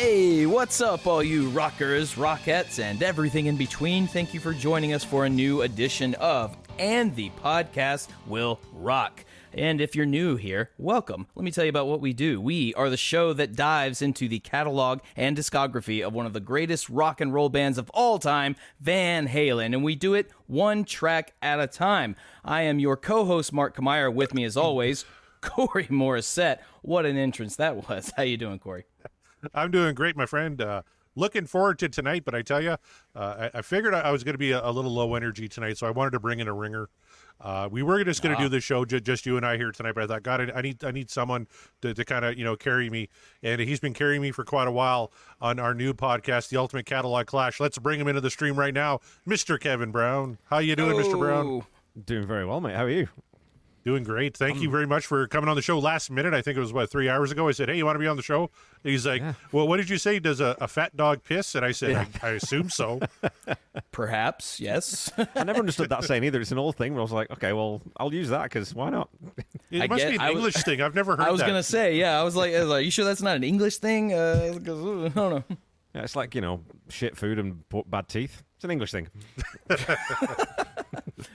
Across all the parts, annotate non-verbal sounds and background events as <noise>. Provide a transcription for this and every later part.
Hey, what's up, all you rockers, rockettes, and everything in between? Thank you for joining us for a new edition of And the Podcast Will Rock. And if you're new here, welcome. Let me tell you about what we do. We are the show that dives into the catalog and discography of one of the greatest rock and roll bands of all time, Van Halen, and we do it one track at a time. I am your co host, Mark Kamier. With me, as always, <laughs> Corey Morissette. What an entrance that was. How you doing, Corey? I'm doing great, my friend. Uh, looking forward to tonight, but I tell you, uh, I, I, figured I was going to be a, a, little low energy tonight, so I wanted to bring in a ringer. Uh, we were just going to do the show, j- just you and I here tonight, but I thought, God, I, I need I need someone to, to kind of you know carry me, and he's been carrying me for quite a while on our new podcast, the Ultimate Catalog Clash. Let's bring him into the stream right now, Mr. Kevin Brown. How you doing, Mr. Brown? Doing very well, mate. How are you? Doing great. Thank um, you very much for coming on the show last minute. I think it was, about three hours ago? I said, hey, you want to be on the show? He's like, yeah. well, what did you say? Does a, a fat dog piss? And I said, yeah. I, I, assume so. <laughs> Perhaps, yes. <laughs> I never understood that saying either. It's an old thing, but I was like, okay, well, I'll use that because why not? It I must get, be an English was, <laughs> thing. I've never heard I was going to say, yeah. I was like, I was like, you sure that's not an English thing? Uh, I don't know. Yeah, it's like, you know, shit food and bad teeth. It's an English thing.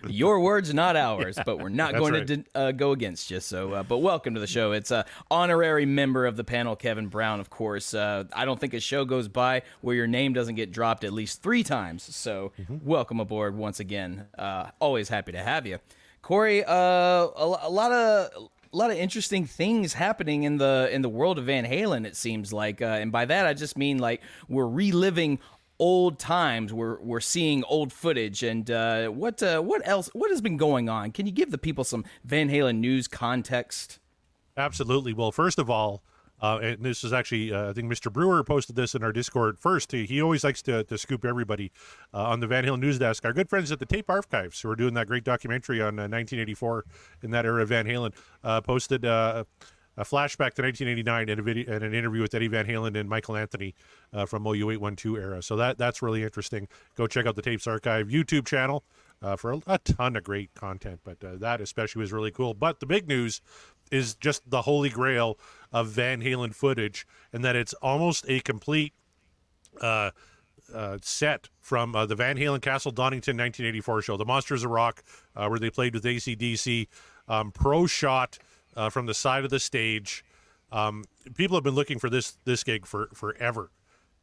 <laughs> Your words, not ours, but we're not going right. to uh, go against you. So, uh, but welcome to the show. It's a honorary member of the panel, Kevin Brown, of course. Uh, I don't think a show goes by where your name doesn't get dropped at least three times. So, mm-hmm. welcome aboard once again. Uh, always happy to have you, Corey. Uh, a, a lot of a lot of interesting things happening in the in the world of Van Halen. It seems like, uh, and by that I just mean like we're reliving old times. We're we're seeing old footage, and uh, what uh, what else? What has been going on? Can you give the people some Van Halen news context? Absolutely. Well, first of all, uh, and this is actually, uh, I think Mr. Brewer posted this in our Discord first. He, he always likes to, to scoop everybody uh, on the Van Halen news desk. Our good friends at the Tape Archives, who are doing that great documentary on 1984 uh, in that era of Van Halen, posted a flashback to 1989 and a video and an interview with Eddie Van Halen and Michael Anthony uh, from OU 812 era. So that that's really interesting. Go check out the Tapes Archive YouTube channel uh, for a, a, ton of great content. But uh, that especially was really cool. But the big news is just the holy grail of Van Halen footage, and that it's almost a complete. Uh, uh, set from uh, the Van Halen Castle Donington 1984 show, The Monsters of Rock, uh, where they played with ACDC. Um, pro shot uh, from the side of the stage. Um, people have been looking for this this gig for forever,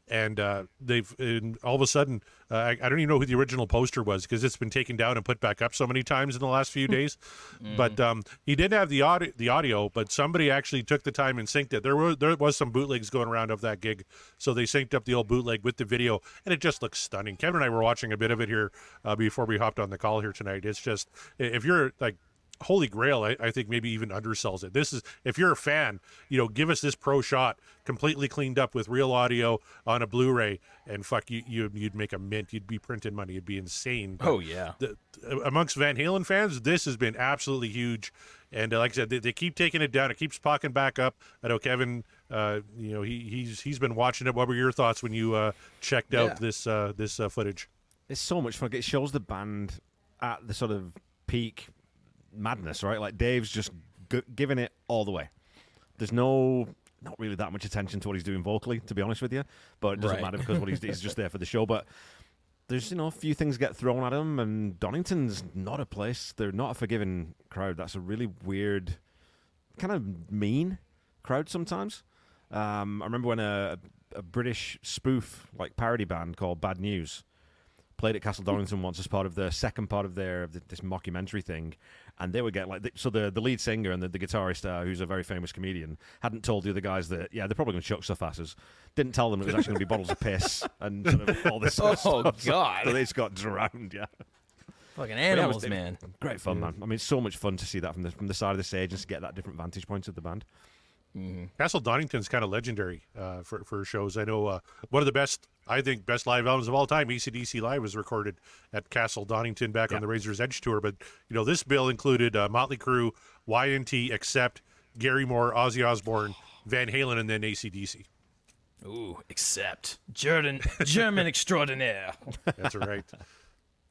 and uh, they've and all of a sudden uh, I, I, don't even know who the original poster was because it's been taken down and put back up so many times in the last few days. mm. But um, he didn't have the audio, the audio, but somebody actually took the time and synced it. There were there was some bootlegs going around of that gig, so they synced up the old bootleg with the video, and it just looks stunning. Kevin and I were watching a bit of it here uh, before we hopped on the call here tonight. It's just if you're like Holy Grail, I, I, think maybe even undersells it. This is if you're a fan, you know, give us this pro shot completely cleaned up with real audio on a Blu-ray, and fuck you, you would make a mint. You'd be printing money. It'd be insane. But oh yeah. The, amongst Van Halen fans, this has been absolutely huge. And uh, like I said, they, they, keep taking it down. It keeps popping back up. I know Kevin. Uh, you know, he, he's he's been watching it. What were your thoughts when you uh, checked out yeah. this uh, this uh, footage? It's so much fun. It shows the band at the sort of peak madness, right? Like Dave's just g- giving it all the way. There's no not really that much attention to what he's doing vocally, to be honest with you. But it doesn't right. matter because what he's, he's just there for the show. But there's you know a few things get thrown at him, and Donington's not a place. They're not a forgiving crowd. That's a really weird, kind of mean crowd sometimes. Um, I remember when a, a British spoof like parody band called Bad News played at Castle Donington once as part of the second part of their of this mockumentary thing, and they would get like so the the lead singer and the, the guitarist, uh, who's a very famous comedian, hadn't told the other guys that yeah they're probably going to chuck stuff at us. Didn't tell them it was actually going to be bottles of piss <laughs> and sort of all this. Sort of Oh, stuff. God. so they just got drowned. Yeah. Fucking But yeah, was- animals, man. Great fun, man. I mean, it's so much fun to see that from the from the side of the stage and to get that different vantage points of the band. Castle Donington's kind of legendary uh, for for shows. I know uh, one of the best, I think, best live albums of all time, ACDC Live, was recorded at Castle Donington back on the Razor's Edge tour. But you know, this bill included uh, Motley Crue, Y&T, Accept, Gary Moore, Ozzy Osbourne, Van Halen, and then ACDC. Ooh, Accept German, German <laughs> extraordinaire. That's right.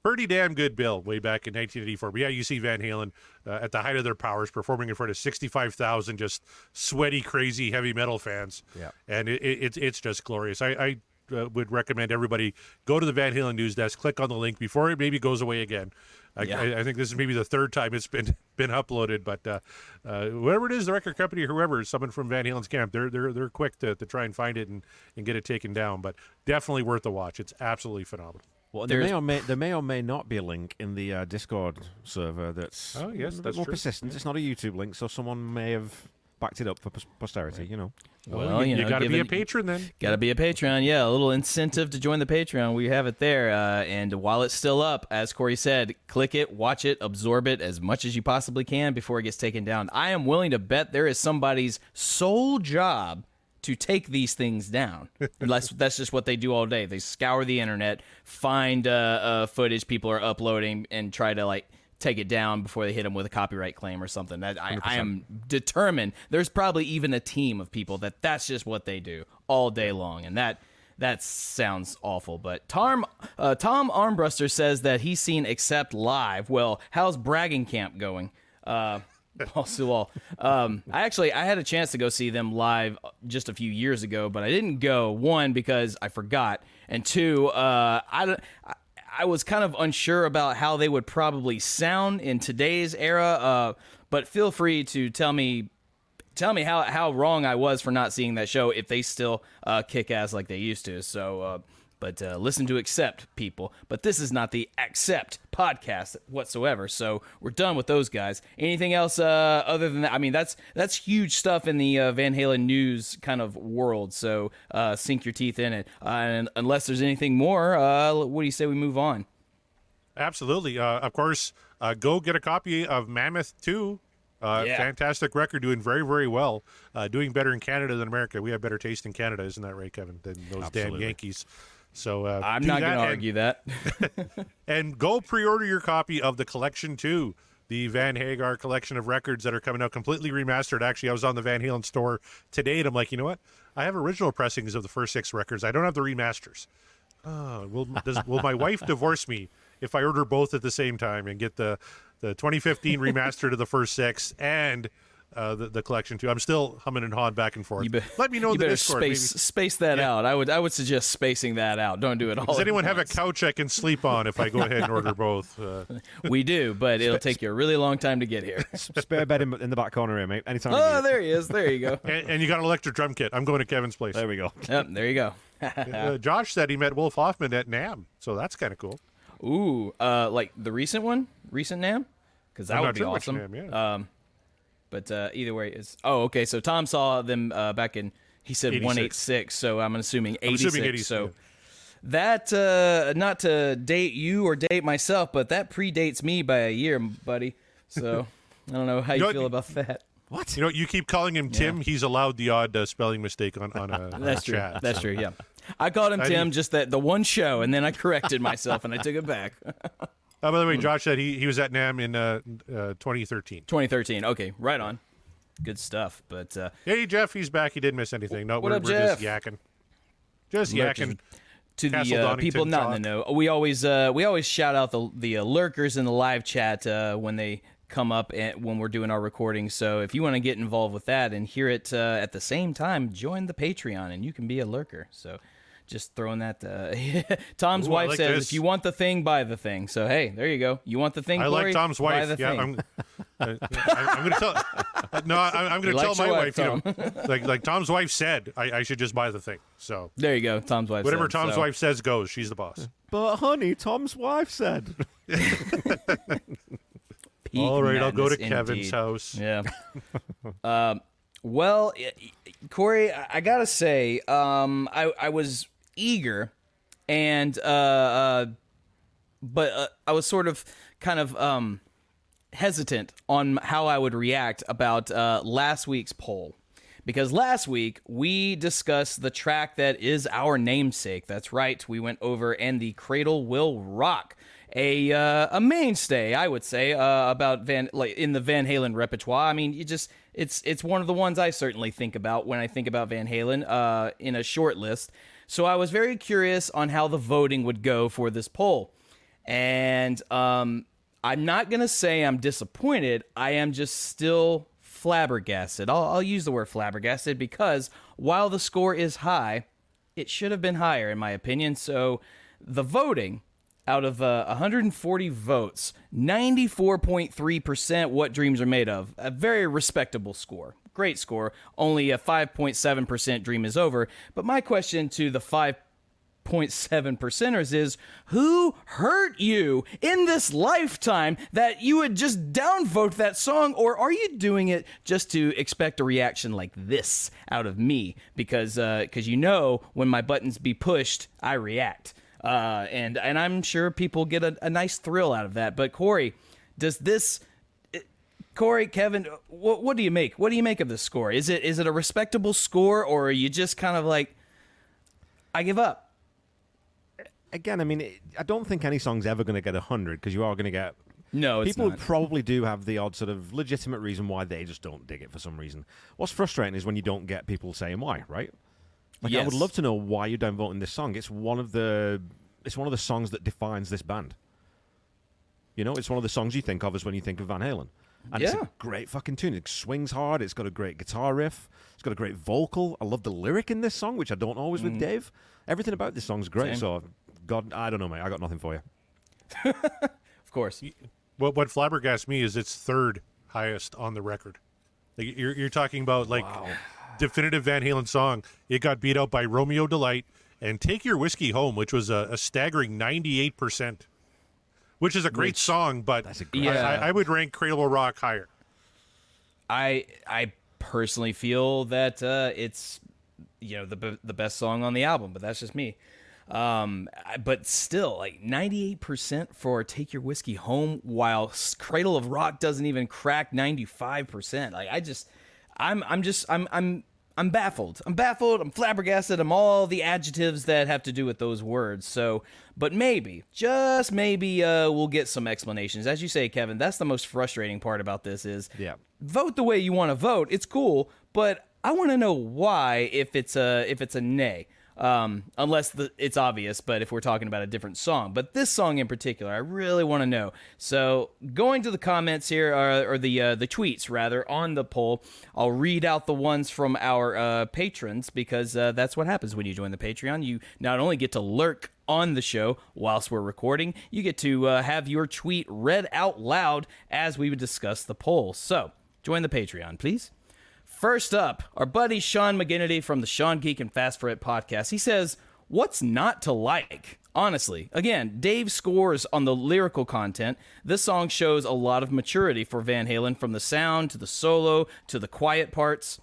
Pretty damn good bill way back in 1984. But yeah, you see Van Halen uh, at the height of their powers performing in front of 65,000 just sweaty, crazy heavy metal fans. Yeah. And it, it, it's it's just glorious. I, I uh, would recommend everybody go to the Van Halen news desk, click on the link before it maybe goes away again. I, Yeah. I, I think this is maybe the third time it's been <laughs> been uploaded, but uh, uh, whatever it is, the record company or whoever, is someone from Van Halen's camp, they're they're they're quick to, to try and find it and, and get it taken down. But definitely worth a watch. It's absolutely phenomenal. Well, there may or may there may or may not be a link in the uh, Discord server that's Oh, yes, that's more true. persistent. It's not a YouTube link, so someone may have backed it up for pos- posterity. You know, Well, you, know, got to be a patron then. Got to be a patron. Yeah, a little incentive to join the Patreon. We have it there. Uh, and while it's still up, as Corey said, click it, watch it, absorb it as much as you possibly can before it gets taken down. I am willing to bet there is somebody's sole job to take these things down. <laughs> that's, that's just what they do all day. They scour the internet, find uh, uh, footage people are uploading, and try to like take it down before they hit them with a copyright claim or something. That I, I am determined. There's probably even a team of people that that's just what they do all day long, and that that sounds awful. But Tom uh, Tom Armbruster says that he's seen Accept live. Well, how's Bragging Camp going? Uh, <laughs> also, all um, I actually I had a chance to go see them live just a few years ago, but I didn't go. One because I forgot, and two, uh, I don't. I, was kind of unsure about how they would probably sound in today's era. Uh, but feel free to tell me tell me how how wrong I was for not seeing that show if they still uh, kick ass like they used to. So, uh, but uh, listen to Accept people. But this is not the Accept podcast whatsoever. So we're done with those guys. Anything else uh, other than that? I mean, that's that's huge stuff in the uh, Van Halen news kind of world. So uh, sink your teeth in it. Uh, and unless there's anything more, uh, what do you say we move on? Absolutely. Uh, of course, uh, go get a copy of Mammoth 2. Uh, Yeah. Fantastic record, doing very, very well. Uh, doing better in Canada than America. We have better taste in Canada, isn't that right, Kevin? Than those damn Yankees. So uh, I'm not going to argue that. <laughs> and go pre-order your copy of the collection too. The van hagar collection of records that are coming out completely remastered. Actually i was on the van halen store today and i'm like you know what? I have original pressings of the first six records. I don't have the remasters. Oh, will, does, will my wife divorce me if i order both at the same time and get the the 2015 remastered of the first six and uh, the, the collection too i'm still humming and hawing back and forth You be- let me know you in the better discord space maybe. space that out. I would I would suggest spacing that out. Don't do it all. does at anyone have a couch i can sleep on if i go <laughs> ahead and order both uh, <laughs> We do, but it'll take you a really long time to get here. spare bed in, in the back corner here, mate. Anytime. oh, there he is. There you go. <laughs> and, and you got an electric drum kit i'm going to kevin's place There we go. Yep, there you go. uh, Josh said he met Wolf Hoffmann at NAMM, so that's kind of cool. Ooh, uh, like the recent one, recent NAMM, because that I'm would not be sure which awesome. NAMM, yeah. Um, but uh, either way, is oh okay. So Tom saw them uh, back in. He said 86. one eight six. So I'm assuming I'm assuming 86, So yeah. that uh, not to date you or date myself, but that predates me by a year, buddy. So <laughs> I don't know how you know what? feel about that. What? You know, you keep calling him Tim. He's allowed the odd uh, spelling mistake on on <laughs> a, on a That's true. chat. That's true. Yeah. I called him <laughs> I Tim need- just that the one show, and then I corrected myself and I took it back. Uh, by the way, Hmm. Josh said he, he was at NAMM in uh, uh, 2013. 2013. Okay, right on. Good stuff. But uh, Hey, Jeff, he's back. He didn't miss anything. No, What we're, up, we're just Jeff? yakking. Just yakking. to Castle the uh, people not in the know, we always uh, we always shout out the the uh, lurkers in the live chat uh, when they come up and when we're doing our recording. So if you want to get involved with that and hear it uh, at the same time, join the Patreon and you can be a lurker. So. Just throwing that. Uh, <laughs> Tom's Ooh, wife like says, this. "If you want the thing, buy the thing." So hey, there you go. You want the thing? I like Corey? Tom's Buy wife. the Yeah, thing. I'm, I, am going to tell. No, I, am going to tell my wife. wife you know, <laughs> like like Tom's wife said, I, I, should just buy the thing. So there you go. Tom's wife. Whatever said, Tom's so. wife says goes. She's the boss. But honey, Tom's wife said. <laughs> All right, I'll go to indeed. Kevin's house. Yeah. um, well, Corey, I gotta say, um, I I was eager, and uh, uh but uh, I was sort of kind of um hesitant on how I would react about uh, last week's poll. Because last week we discussed the track that is our namesake. That's right, we went over and the cradle will rock a uh, a mainstay, I would say, uh, about Van like in the Van Halen repertoire. I mean, you just it's it's one of the ones I certainly think about when I think about Van Halen uh, in a short list. So I was very curious on how the voting would go for this poll, and um, I'm not gonna say I'm disappointed. I am just still flabbergasted. I'll, I'll use the word flabbergasted because while the score is high, it should have been higher in my opinion. So the voting out of uh, 140 votes, 94.3% what dreams are made of. A very respectable score. Great score. Only a 5.7% dream is over. But my question to the 5 0.7 percenters is who hurt you in this lifetime that you would just downvote that song or are you doing it just to expect a reaction like this out of me because uh because you know when my buttons be pushed i react uh and and i'm sure people get a, a nice thrill out of that but corey does this Corey, Kevin, what, what do you make? What do you make of this score? Is it is it a respectable score, or are you just kind of like, I give up? again, I mean, I don't think any song's ever going to get 100 because you are going to get. No, people not. probably do have the odd sort of legitimate reason why they just don't dig it for some reason. What's frustrating is when you don't get people saying why, right? Like yes. I would love to know why you're downvoting this song. It's one of the it's one of the songs that defines this band. You know, it's one of the songs you think of as when you think of Van Halen. And yeah. it's a great fucking tune. It swings hard. It's got a great guitar riff. It's got a great vocal. I love the lyric in this song, which I don't always mm. with Dave. Everything about this song's great. Same. So God, I don't know, mate. I got nothing for you. <laughs> of course. What what flabbergasts me is it's third highest on the record. Like you're you're talking about like wow. definitive Van Halen song. It got beat out by Romeo Delight and Take Your Whiskey Home, which was a, a staggering ninety eight percent. Which is a great which, song, but yeah. I, I, would rank Cradle of Rock higher. I I personally feel that uh, it's you know the the best song on the album, but that's just me. Um, but still, like 98% for Take Your Whiskey Home, while Cradle of Rock doesn't even crack 95%. Like I just, I'm, I'm just, I'm, I'm, I'm baffled. I'm baffled. I'm flabbergasted. I'm all the adjectives that have to do with those words. So, but maybe, just maybe, uh, we'll get some explanations. As you say, Kevin, that's the most frustrating part about this is, yeah, vote the way you want to vote. It's cool, but I want to know why if it's a if it's a nay um, unless the, it's obvious. But if we're talking about a different song, but this song in particular, I really want to know. So going to the comments here, or, or the uh, the tweets rather, on the poll, I'll read out the ones from our uh, patrons because uh, that's what happens when you join the Patreon. You not only get to lurk on the show whilst we're recording, you get to uh, have your tweet read out loud as we would discuss the poll. So join the Patreon, please. First up, our buddy Sean McGinnity from the Sean Geek and Fast Fret podcast. He says, What's not to like? Honestly, again, Dave scores on the lyrical content. This song shows a lot of maturity for Van Halen from the sound to the solo to the quiet parts.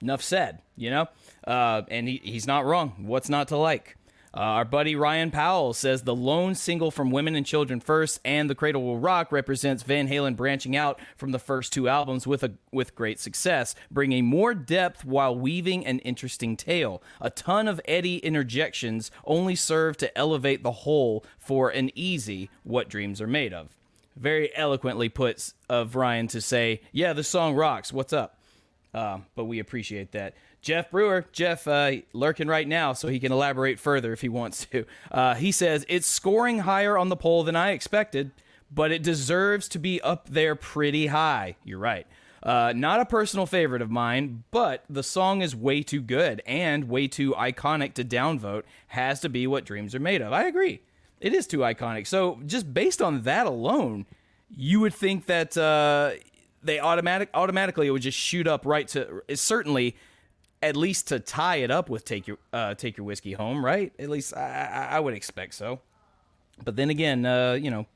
Enough said, you know? Uh, and he, he's not wrong. What's not to like? Uh, our buddy Ryan Powell says the lone single from Women and Children First and The Cradle Will Rock represents Van Halen branching out from the first two albums with a with great success, bringing more depth while weaving an interesting tale. A ton of Eddie interjections only serve to elevate the whole for an easy What Dreams Are Made Of. Very eloquently put of Ryan to say, "Yeah, the song rocks. What's up?" Uh, but we appreciate that. Jeff Brewer, Jeff uh, lurking right now, so he can elaborate further if he wants to. Uh, he says it's scoring higher on the poll than I expected, but it deserves to be up there pretty high. You're right. Uh, not a personal favorite of mine, but the song is way too good and way too iconic to downvote. Has to be what dreams are made of. I agree. It is too iconic. So just based on that alone, you would think that uh, they automatic automatically it would just shoot up right to certainly at least to tie it up with take your uh, take your whiskey home, right? At least I, I, would expect so. But then again, uh, you know,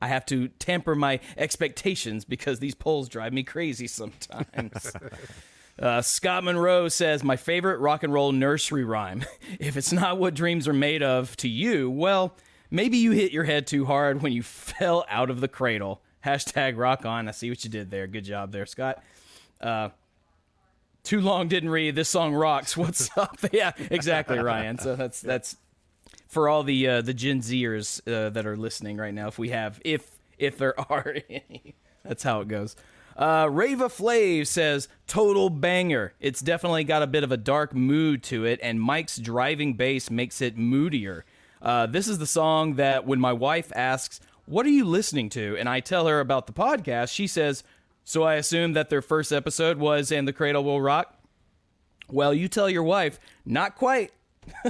I have to temper my expectations because these polls drive me crazy sometimes. <laughs> uh, Scott Monroe says, My favorite rock and roll nursery rhyme. <laughs> if it's not what dreams are made of to you, well, maybe you hit your head too hard when you <laughs> fell out of the cradle. Hashtag rock on. I see what you did there. Good job there, Scott. Uh, too long didn't read. This song rocks. What's <laughs> up? <laughs> yeah, exactly, Ryan. So that's that's for all the uh, the Gen Zers uh, that are listening right now. If we have, if if there <laughs> are any, that's how it goes. Uh, Rava Flav says total banger. It's definitely got a bit of a dark mood to it, and Mike's driving bass makes it moodier. Uh, this is the song that when my wife asks, "What are you listening to?" and I tell her about the podcast, she says, "So I assume that their first episode was "And the Cradle Will Rock." Well, you tell your wife, not quite. <laughs>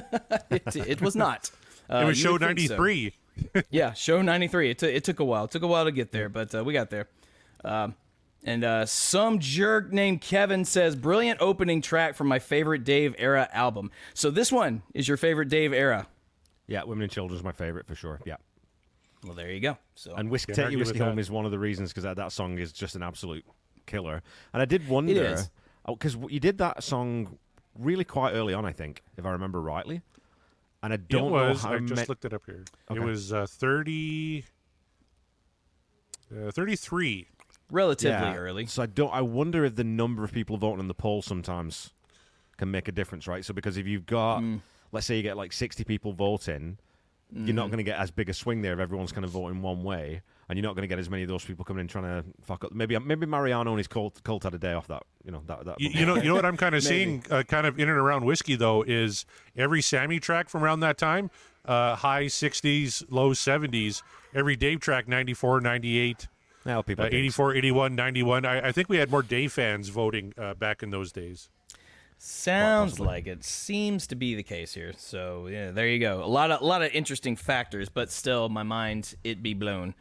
it, it, was not. <laughs> Uh, it was show 93. So. <laughs> yeah, show 93. It, t- it took a while. It took a while to get there, but uh, we got there. Um, and uh, some jerk named Kevin says, brilliant opening track from my favorite Dave era album. So this one is your favorite Dave era. Yeah, Women and Children is my favorite for sure. Yeah. Well, there you go. So and Whiskey, Take Your Whiskey Home that. is one of the reasons because that, that song is just an absolute killer. And I did wonder because oh, you did that song really quite early on, I think, if I remember rightly. And I don't it was, know how I just looked it up here. Okay. It was uh, 30, uh, 33. Relatively yeah. early. So I don't. I wonder if the number of people voting in the poll sometimes can make a difference, right? So because if you've got, mm. let's say you get like sixty people voting, mm. you're not mm. going to get as big a swing there if everyone's kind of voting one way and you're not going to get as many of those people coming in trying to fuck up. Maybe maybe Mariano and his cult cult had a day off that. You know that. that you, you know you know what I'm <laughs> kind of seeing, uh, kind of in and around whiskey though, is every Sammy track from around that time, uh, high 60s, low 70s. Every Dave track 94, 98. Now people uh, 84, 81, 91. I, I, think we had more Dave fans voting uh, back in those days. Sounds like it seems to be the case here. So yeah, there you go. A lot of a lot of interesting factors, but still, my mind it be blown.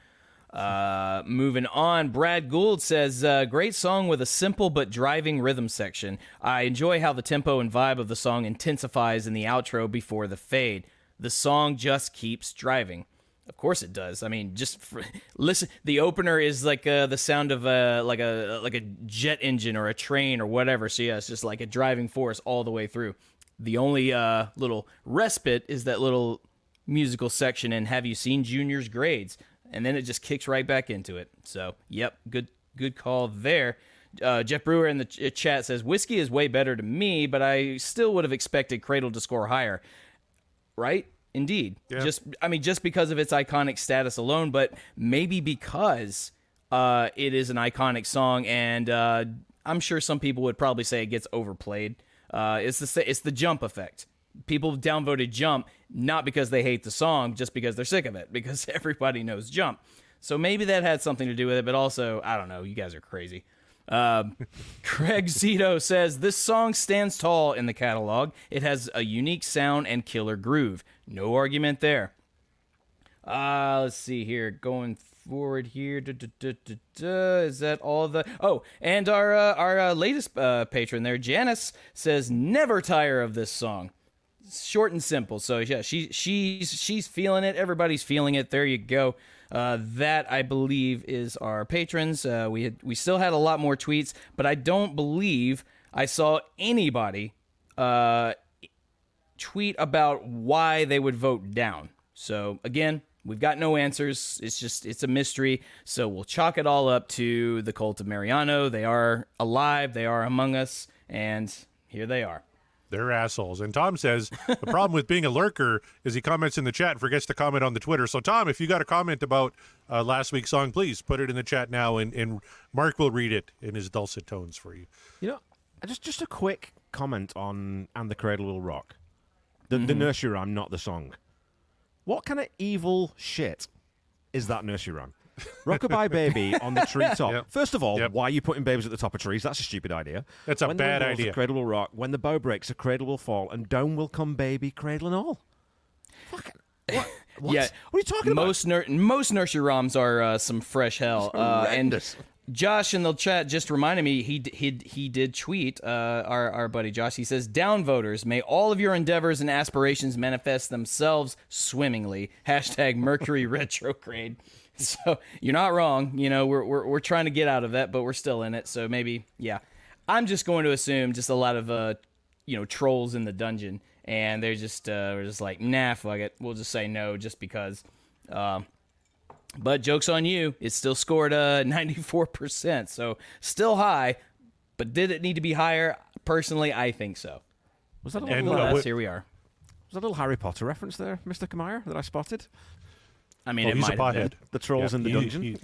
Uh, moving on, Brad Gould says, uh, "Great song with a simple but driving rhythm section. I enjoy how the tempo and vibe of the song intensifies in the outro before the fade. The song just keeps driving." Of course it does. I mean, just for, <laughs> listen. The opener is like uh, the sound of a like a like a jet engine or a train or whatever. So yeah, it's just like a driving force all the way through. The only uh, little respite is that little musical section in "Have You Seen Junior's Grades?" and then it just kicks right back into it. So, yep, good good call there. Uh, Jeff Brewer in the ch- chat says whiskey is way better to me, but I still would have expected Cradle to score higher. Right? Indeed. Yeah. Just I mean, just because of its iconic status alone, but maybe because uh, it is an iconic song, and uh, I'm sure some people would probably say it gets overplayed. Uh, it's the it's the jump effect people downvoted Jump not because they hate the song, just because they're sick of it, because <laughs> everybody knows Jump. So maybe that had something to do with it, but also, I don't know, you guys are crazy. Um, Craig Zito says this song stands tall in the catalog. It has a unique sound and killer groove. No argument there. Uh, let's see here. Going forward here. Is that all the? Oh, and our uh, our uh, latest uh, patron there, Janice, says never tire of this song short and simple. So yeah, she she's she's feeling it. Everybody's feeling it. There you go. Uh, that I believe is our patrons. Uh, we had we still had a lot more tweets, but I don't believe I saw anybody uh, tweet about why they would vote down. So again, we've got no answers. It's just it's a mystery. So we'll chalk it all up to the cult of Mariano. They are alive. They are among us, and here they are. They're assholes. And Tom says the problem with being a lurker is he comments in the chat and forgets to comment on the Twitter. So, Tom, if you got a comment about uh, last week's song, please put it in the chat now, and, and Mark will read it in his dulcet tones for you. You know, just just a quick comment on "And the Cradle Will Rock," the, mm-hmm. the nursery rhyme, not the song. What kind of evil shit is that nursery rhyme? Rockabye <laughs> Baby on the treetop. Yep. First of all, yep. why are you putting babies at the top of trees? That's a stupid idea. That's a when bad idea. A cradle will rock. When the bough breaks, a cradle will fall, and down will come baby, cradle and all. Fuck. What? <laughs> What? Yeah, What are you talking about? most most nursery rhymes are uh, some fresh hell. Uh, and. Josh in the chat just reminded me he d- he d- he did tweet uh, our our buddy Josh. He says, "Down voters, may all of your endeavors and aspirations manifest themselves swimmingly." <laughs> Hashtag Mercury retrograde. <laughs> So you're not wrong. You know we're, we're we're trying to get out of that, but we're still in it. So maybe yeah. I'm just going to assume just a lot of uh you know trolls in the dungeon, and they're just uh we're just like nah fuck it. We'll just say no just because. Um, but joke's on you. It still scored uh <laughs> 94%, so still high. But did it need to be higher? Personally, I think so. Was that a And, little, uh, here we are. was that a little Harry Potter reference there, Mr. Kamara, that I spotted? I mean, Well, it he's a might have been. pothead. The trolls Yeah, in the he- dungeon? he-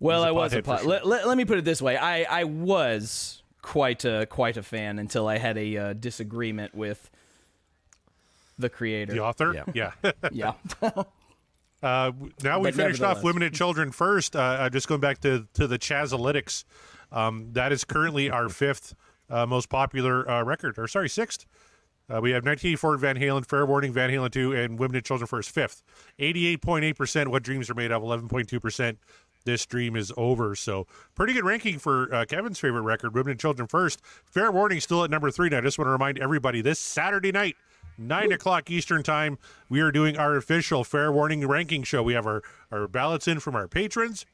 Well, He's a I was a pothead for pot. sure. Let, let, let me put it this way: I I was quite a quite a fan until I had a uh, disagreement with the creator. the author. Yeah. yeah. <laughs> yeah. <laughs> Uh, now we But finished off nevertheless. women and children first. Uh, uh, just going back to to the Chazalytics, um, that is currently our fifth uh, most popular uh, record, or sorry, sixth. Uh, we have 1984 Van Halen, Fair Warning, Van Halen 2, and Women and Children First, fifth. 88.8%, What Dreams Are Made Of, 11.2%. This dream is over. So, pretty good ranking for uh, Kevin's favorite record, Women and Children First. Fair Warning still at number three. Now, I just want to remind everybody this Saturday night, 9 o'clock Eastern Time, we are doing our official Fair Warning ranking show. We have our, our ballots in from our patrons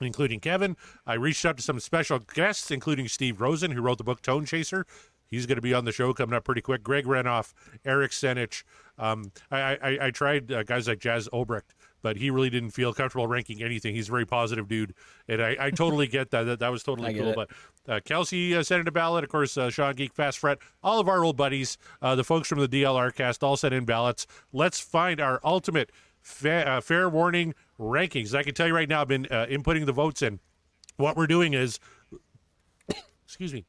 including Kevin. I reached out to some special guests, including Steve Rosen, who wrote the book Tone Chaser. He's going to be on the show coming up pretty quick. Greg Renoff, Eric Senich. Um, I, I, I tried uh, guys like Jas Obrecht, but he really didn't feel comfortable ranking anything. He's a very positive dude, and I, I totally get that. That, that was totally cool. it. But uh, Kelsey uh, sent in a ballot. Of course, uh, Sean Geek, Fast Fret, all of our old buddies, uh, the folks from the DLR cast, all sent in ballots. Let's find our ultimate fa- uh, fair warning rankings. I can tell you right now, I've been uh, inputting the votes in. What we're doing is, <coughs> excuse me,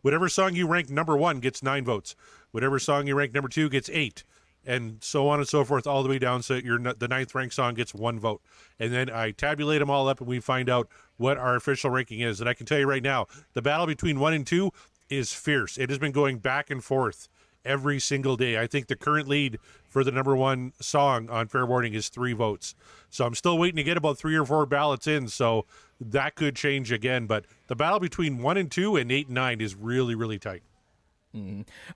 whatever song you rank number one gets nine votes. Whatever song you rank number two gets eight, and so on and so forth, all the way down. So your the ninth ranked song gets one vote, and then I tabulate them all up, and we find out what our official ranking is. And I can tell you right now, the battle between one and two is fierce. It has been going back and forth every single day. I think the current lead for the number one song on Fair Warning is three votes. So I'm still waiting to get about three or four ballots in. So that could change again. But the battle between one and two and eight and nine is really, really tight.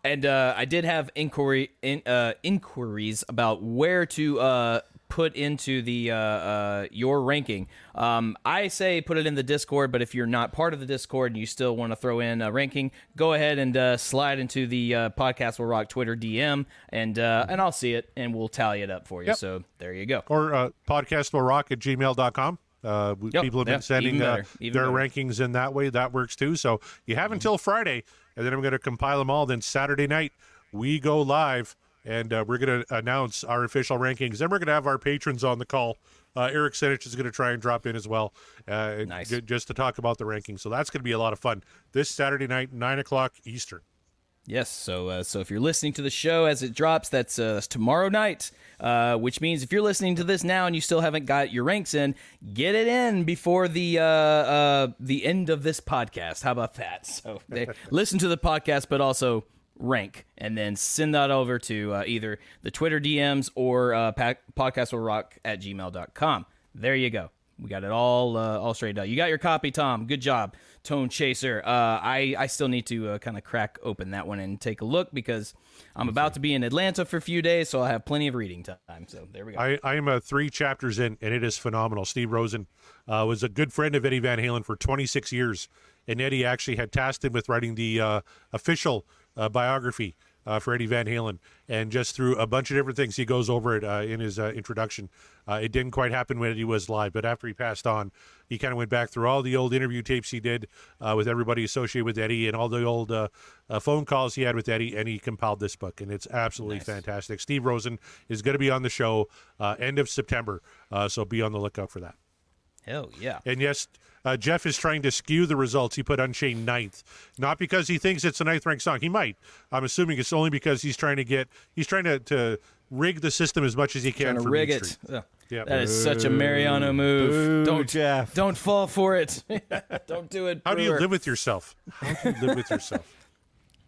And uh, I did have inquiry in, uh, inquiries about where to uh, put into the uh, uh, your ranking. Um, I say put it in the Discord, but if you're not part of the Discord and you still want to throw in a ranking, go ahead and uh, slide into the uh, Podcast Will Rock Twitter DM, and uh, and I'll see it and we'll tally it up for you. Yep. So there you go. Or uh, rock at gmail.com. Uh, Yep, people have yeah, been sending uh, their better. rankings in that way. That works too. So you have until Friday, and then I'm going to compile them all. Then Saturday night, we go live, and uh, we're going to announce our official rankings. Then we're going to have our patrons on the call. Uh, Eric Senich is going to try and drop in as well, uh, Nice. j- just to talk about the rankings. So that's going to be a lot of fun this Saturday night, nine o'clock Eastern. Yes. So, uh, so if you're listening to the show as it drops, that's, uh, that's tomorrow night. Uh, which means if you're listening to this now and you still haven't got your ranks in, get it in before the uh, uh, the end of this podcast. How about that? <laughs> So, listen to the podcast, but also rank, and then send that over to uh, either the Twitter DMs or uh, pa- podcastwillrock at gmail.com. There you go. We got it all uh, all straightened out. You got your copy, Tom. Good job, Tone Chaser. Uh, I I still need to uh, kind of crack open that one and take a look because I'm about to be in Atlanta for a few days, so I'll have plenty of reading time. So there we go. I, I am uh, three chapters in, and it is phenomenal. Steve Rosen uh, was a good friend of Eddie Van Halen for 26 years, and Eddie actually had tasked him with writing the uh, official biography uh, for Eddie Van Halen. And just through a bunch of different things, he goes over it uh, in his uh, introduction. Uh, it didn't quite happen when he was live, but after he passed on, he kind of went back through all the old interview tapes he did uh, with everybody associated with Eddie and all the old uh, uh, phone calls he had with Eddie, and he compiled this book, and it's absolutely fantastic. Steve Rosen is going to be on the show uh, end of September, uh, so be on the lookout for that. Hell yeah. And yes, uh, Jeff is trying to skew the results. He put Unchained ninth, not because he thinks it's a ninth ranked song. He might. I'm assuming it's only because he's trying to get he's trying to, to rig the system as much as he can Trying to rig it. Yeah. That is such a Mariano move. Boo, don't Jeff. Don't fall for it. <laughs> don't do it. How do you live with yourself? How do you live with yourself?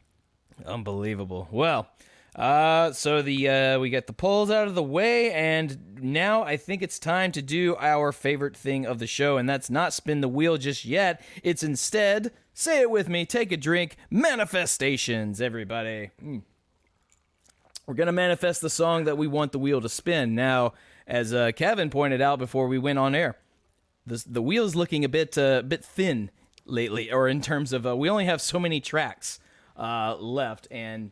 <laughs> Unbelievable. Well, Uh, so the uh, we get the polls out of the way, and now I think it's time to do our favorite thing of the show, and that's not spin the wheel just yet. It's instead say it with me, take a drink, manifestations, everybody. Mm. We're gonna manifest the song that we want the wheel to spin. Now, as uh, Kevin pointed out before we went on air, the the wheel is looking a bit uh, bit thin lately, or in terms of uh, we only have so many tracks uh, left, and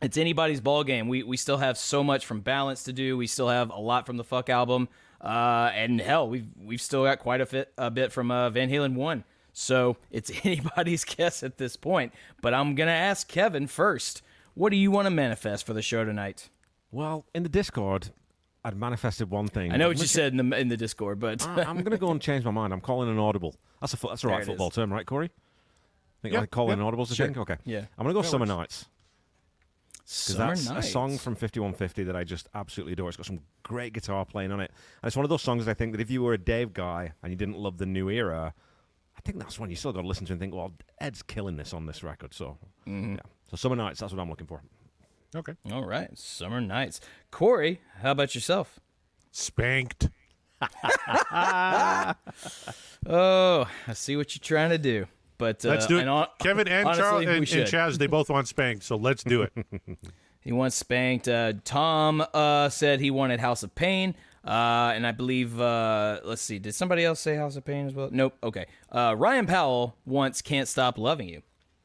it's anybody's ball game. We we still have so much from Balance to do. We still have a lot from the Fuck album, uh, and hell, we've we've still got quite a, fit, a bit from uh, Van Halen one. So it's <laughs> anybody's guess at this point. But I'm gonna ask Kevin first. What do you want to manifest for the show tonight? Well, in the Discord, I'd manifested one thing. I know what you said in the in the Discord, but I, am going to go and change my mind. I'm calling an audible. That's a that's a right football is. term, right, Corey? I think Yep, like calling yep, an audible. sure. thing. Okay. Yeah. I'm going to go That Summer works. Nights. Because Summer that's Nights. a song from 5150 that I just absolutely adore. It's got some great guitar playing on it. And it's one of those songs that I think that if you were a Dave guy and you didn't love the new era, I think that's one you still got to listen to and think, well, Ed's killing this on this record. So, Mm-hmm. yeah. So Summer Nights, that's what I'm looking for. Okay. All right, Summer Nights. Corey, how about yourself? Spanked. <laughs> Oh, I see what you're trying to do. But uh, Let's do it. and hon- Kevin and, honestly, Charles and, and. Chaz, they both want spanked, so let's do it. <laughs> He wants spanked. Uh, Tom uh, said he wanted House of Pain. Uh, and I believe, uh, let's see, did somebody else say House of Pain as well? Nope. Okay. Uh, Ryan Powell once Can't Stop Loving You.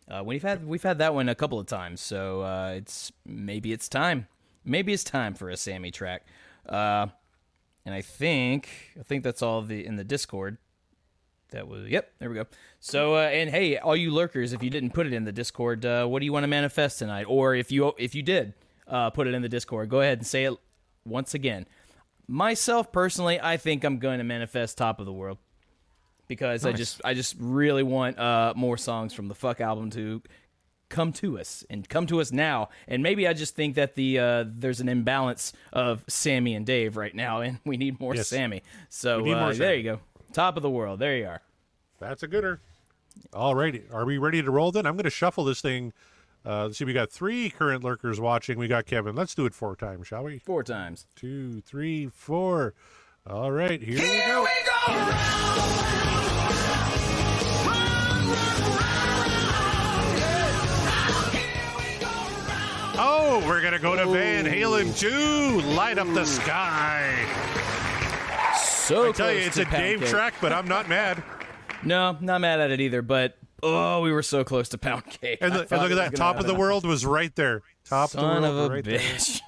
Uh, we've had we've had that one a couple of times, so uh, it's maybe it's time. Maybe it's time for a Sammy track. Uh, and I think I think that's all the in the Discord. That was yep. There we go. So uh, and hey, all you lurkers, if you didn't put it in the Discord, uh, what do you want to manifest tonight? Or if you if you did uh, put it in the Discord, go ahead and say it once again. Myself personally, I think I'm going to manifest Top of the World because I just I just really want uh, more songs from the Fuck album to come to us and come to us now. And maybe I just think that the uh, there's an imbalance of Sammy and Dave right now, and we need more Yes. Sammy. So need uh, more there you go, Top of the World. There you are. That's a gooder. All righty. Are we ready to roll then? I'm going to shuffle this thing. Uh, let's see, we got three current lurkers watching. We got Kevin. Let's do it four times, shall we? Four times. Two, three, four. All right, here we go. Oh, we're going to go to Van Halen 2, Light Up the Sky. So I tell you, it's a Dave Cake. track, but I'm not mad. <laughs> No, not mad at it either. But oh, we were so close to Pound Cake. And, I the, and thought look it at that. Top of the world was right there. Top Son of the of a right bitch.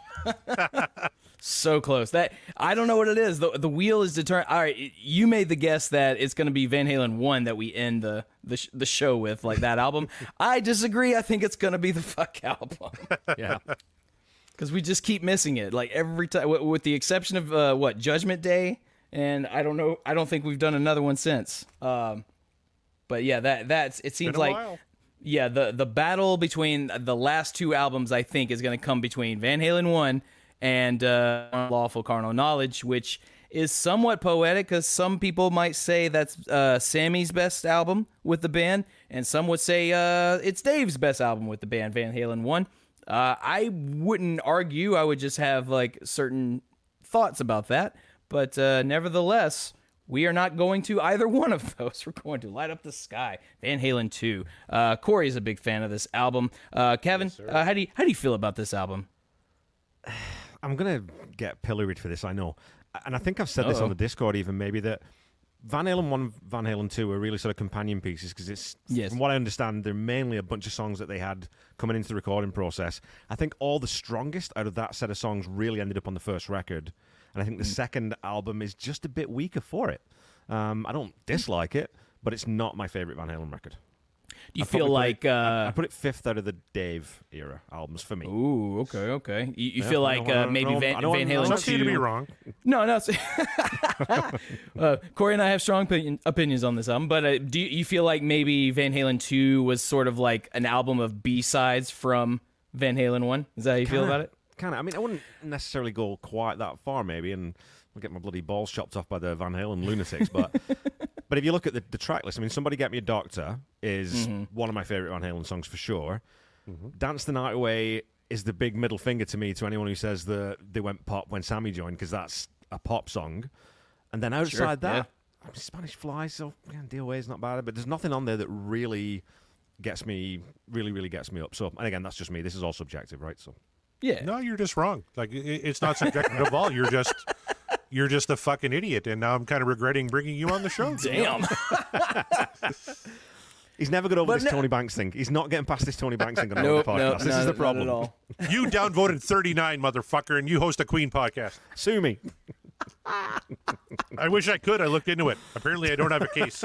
<laughs> so close. That I don't know what it is. The the wheel is determined. All right, you made the guess that it's going to be Van Halen one that we end the the, sh- the show with, like that album. <laughs> I disagree. I think it's going to be the fuck album Yeah. because we just keep missing it. Like every time, with, with the exception of uh, what Judgment Day, and I don't know. I don't think we've done another one since. Um, but yeah, that that's it seems like while. yeah, the the battle between the last two albums, I think, is going to come between Van Halen one and uh, Lawful Carnal Knowledge, which is somewhat poetic because some people might say that's uh, Sammy's best album with the band, and some would say uh, it's Dave's best album with the band, Van Halen one. Uh, I wouldn't argue. I would just have like certain thoughts about that, but uh, nevertheless. We are not going to either one of those. <laughs> We're going to light up the sky. Van Halen two. Uh, Corey is a big fan of this album. Uh, Kevin, uh, how do you how do you feel about this album? <sighs> I'm gonna get pilloried for this, I know, and I think I've said this Uh-oh. on the Discord even maybe that Van Halen one, Van Halen two are really sort of companion pieces because it's Yes. from what I understand they're mainly a bunch of songs that they had coming into the recording process. I think all the strongest out of that set of songs really ended up on the first record, and I think the Mm. second album is just a bit weaker for it. Um, I don't dislike it, but it's not my favorite Van Halen record. Do you I'd feel like it, uh, I put it fifth out of the Dave era albums for me. ooh, okay, okay. You, you Yeah, feel like uh, maybe know, Van, Van Halen I seem to be wrong. No, no. <laughs> uh, Corey and I have strong opinion, opinions on this album, but uh, do you, you feel like maybe Van Halen two was sort of like an album of B sides from Van Halen one? Is that how you feel about it? Kind of. I mean, I wouldn't necessarily go quite that far, maybe, and I'll get my bloody balls chopped off by the Van Halen lunatics. But <laughs> but if you look at the, the track list, I mean, "Somebody Get Me a Doctor" is Mm-hmm. one of my favorite Van Halen songs for sure. "Dance the Night Away" is the big middle finger to me to anyone who says that they went pop when Sammy joined because that's a pop song. And then outside yeah. that, I mean, Spanish Fly, so yeah, DOA is not bad, but there's nothing on there that really gets me, really, really gets me up. So, and again, that's just me. This is all subjective, right? So, Yeah. No, you're just wrong. Like i- i- it's not subjective at all. You're just you're just a fucking idiot, and now I'm kind of regretting bringing you on the show. <laughs> Damn. <laughs> he's never got over But this no- Tony Banks thing. He's not getting past this Tony Banks thing on nope. the podcast. Nope. this not, is the problem. at all. You downvoted 39, motherfucker, and you host a Queen podcast. Sue me. I wish I could. I looked into it. Apparently, I don't have a case.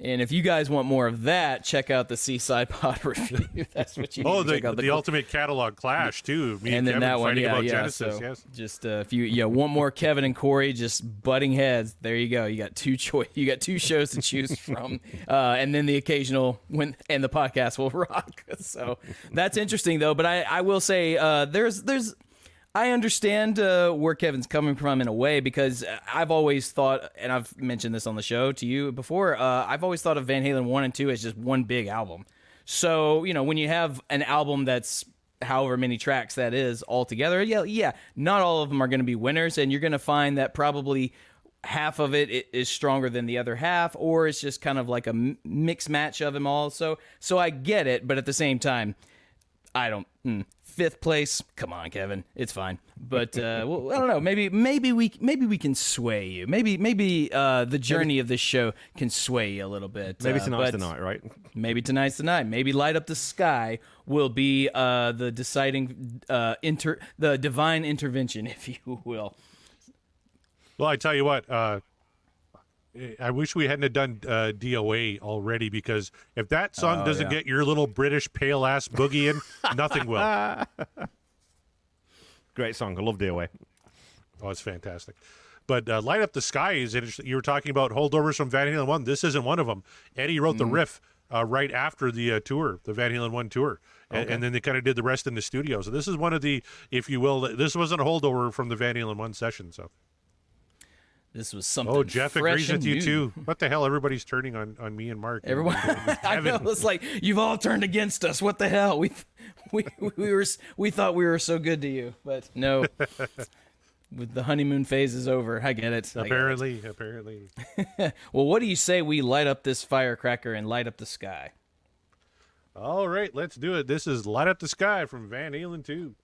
And if you guys want more of that, check out the Seaside Pod <laughs> review. That's what you need Oh, to the, check out. the, ultimate catalog clash too. Me and and, then Kevin that one, yeah, about yeah. Genesis. so yes. just uh, if you yeah want more Kevin and Corey just butting heads, there you go. You got two choice. You got two shows to choose from, <laughs> uh, and then the occasional when and the podcast will <laughs> rock. So that's interesting though. But I I will say uh, there's there's. I understand uh, where Kevin's coming from in a way because I've always thought, and I've mentioned this on the show to you before. Uh, I've always thought of Van Halen one and two as just one big album. So you know when you have an album that's however many tracks that is all together, yeah, yeah, not all of them are going to be winners, and you're going to find that probably half of it is stronger than the other half, or it's just kind of like a mix match of them all. So so I get it, but at the same time. I don't. Mm, fifth place. Come on, Kevin. It's fine. But uh, <laughs> well, I don't know. Maybe maybe we maybe we can sway you. Maybe maybe uh, the journey of this show can sway you a little bit. Maybe uh, tonight's the night, right? Maybe tonight's the night. Maybe light up the sky will be uh, the deciding uh, inter the divine intervention, <laughs> if you will. Well, I tell you what. Uh, I wish we hadn't done uh, DOA already because if that song Oh, doesn't yeah. get your little British pale ass boogie in, nothing will. <laughs> Great song. I love DOA. Oh, it's fantastic. But uh, Light Up the Sky is interesting. You were talking about holdovers from Van Halen 1. This isn't one of them. Eddie wrote Mm. the riff uh, right after the uh, tour, the Van Halen 1 tour. And, and then they kind of did the rest in the studio. So this is one of the, if you will, this wasn't a holdover from the Van Halen 1 session. So, This was oh, something. oh, Jeff agrees with you new. too. <laughs> What the hell? Everybody's turning on, on me and Mark. Everyone, <laughs> I know. It's like you've all turned against us. What the hell? We, we, we were, we thought we were so good to you, but no. <laughs> With the honeymoon phase is over. I get it. I get it. Apparently, apparently. Well, what do you say we light up this firecracker and light up the sky? All right, let's do it. This is Light Up the Sky from Van Halen 2.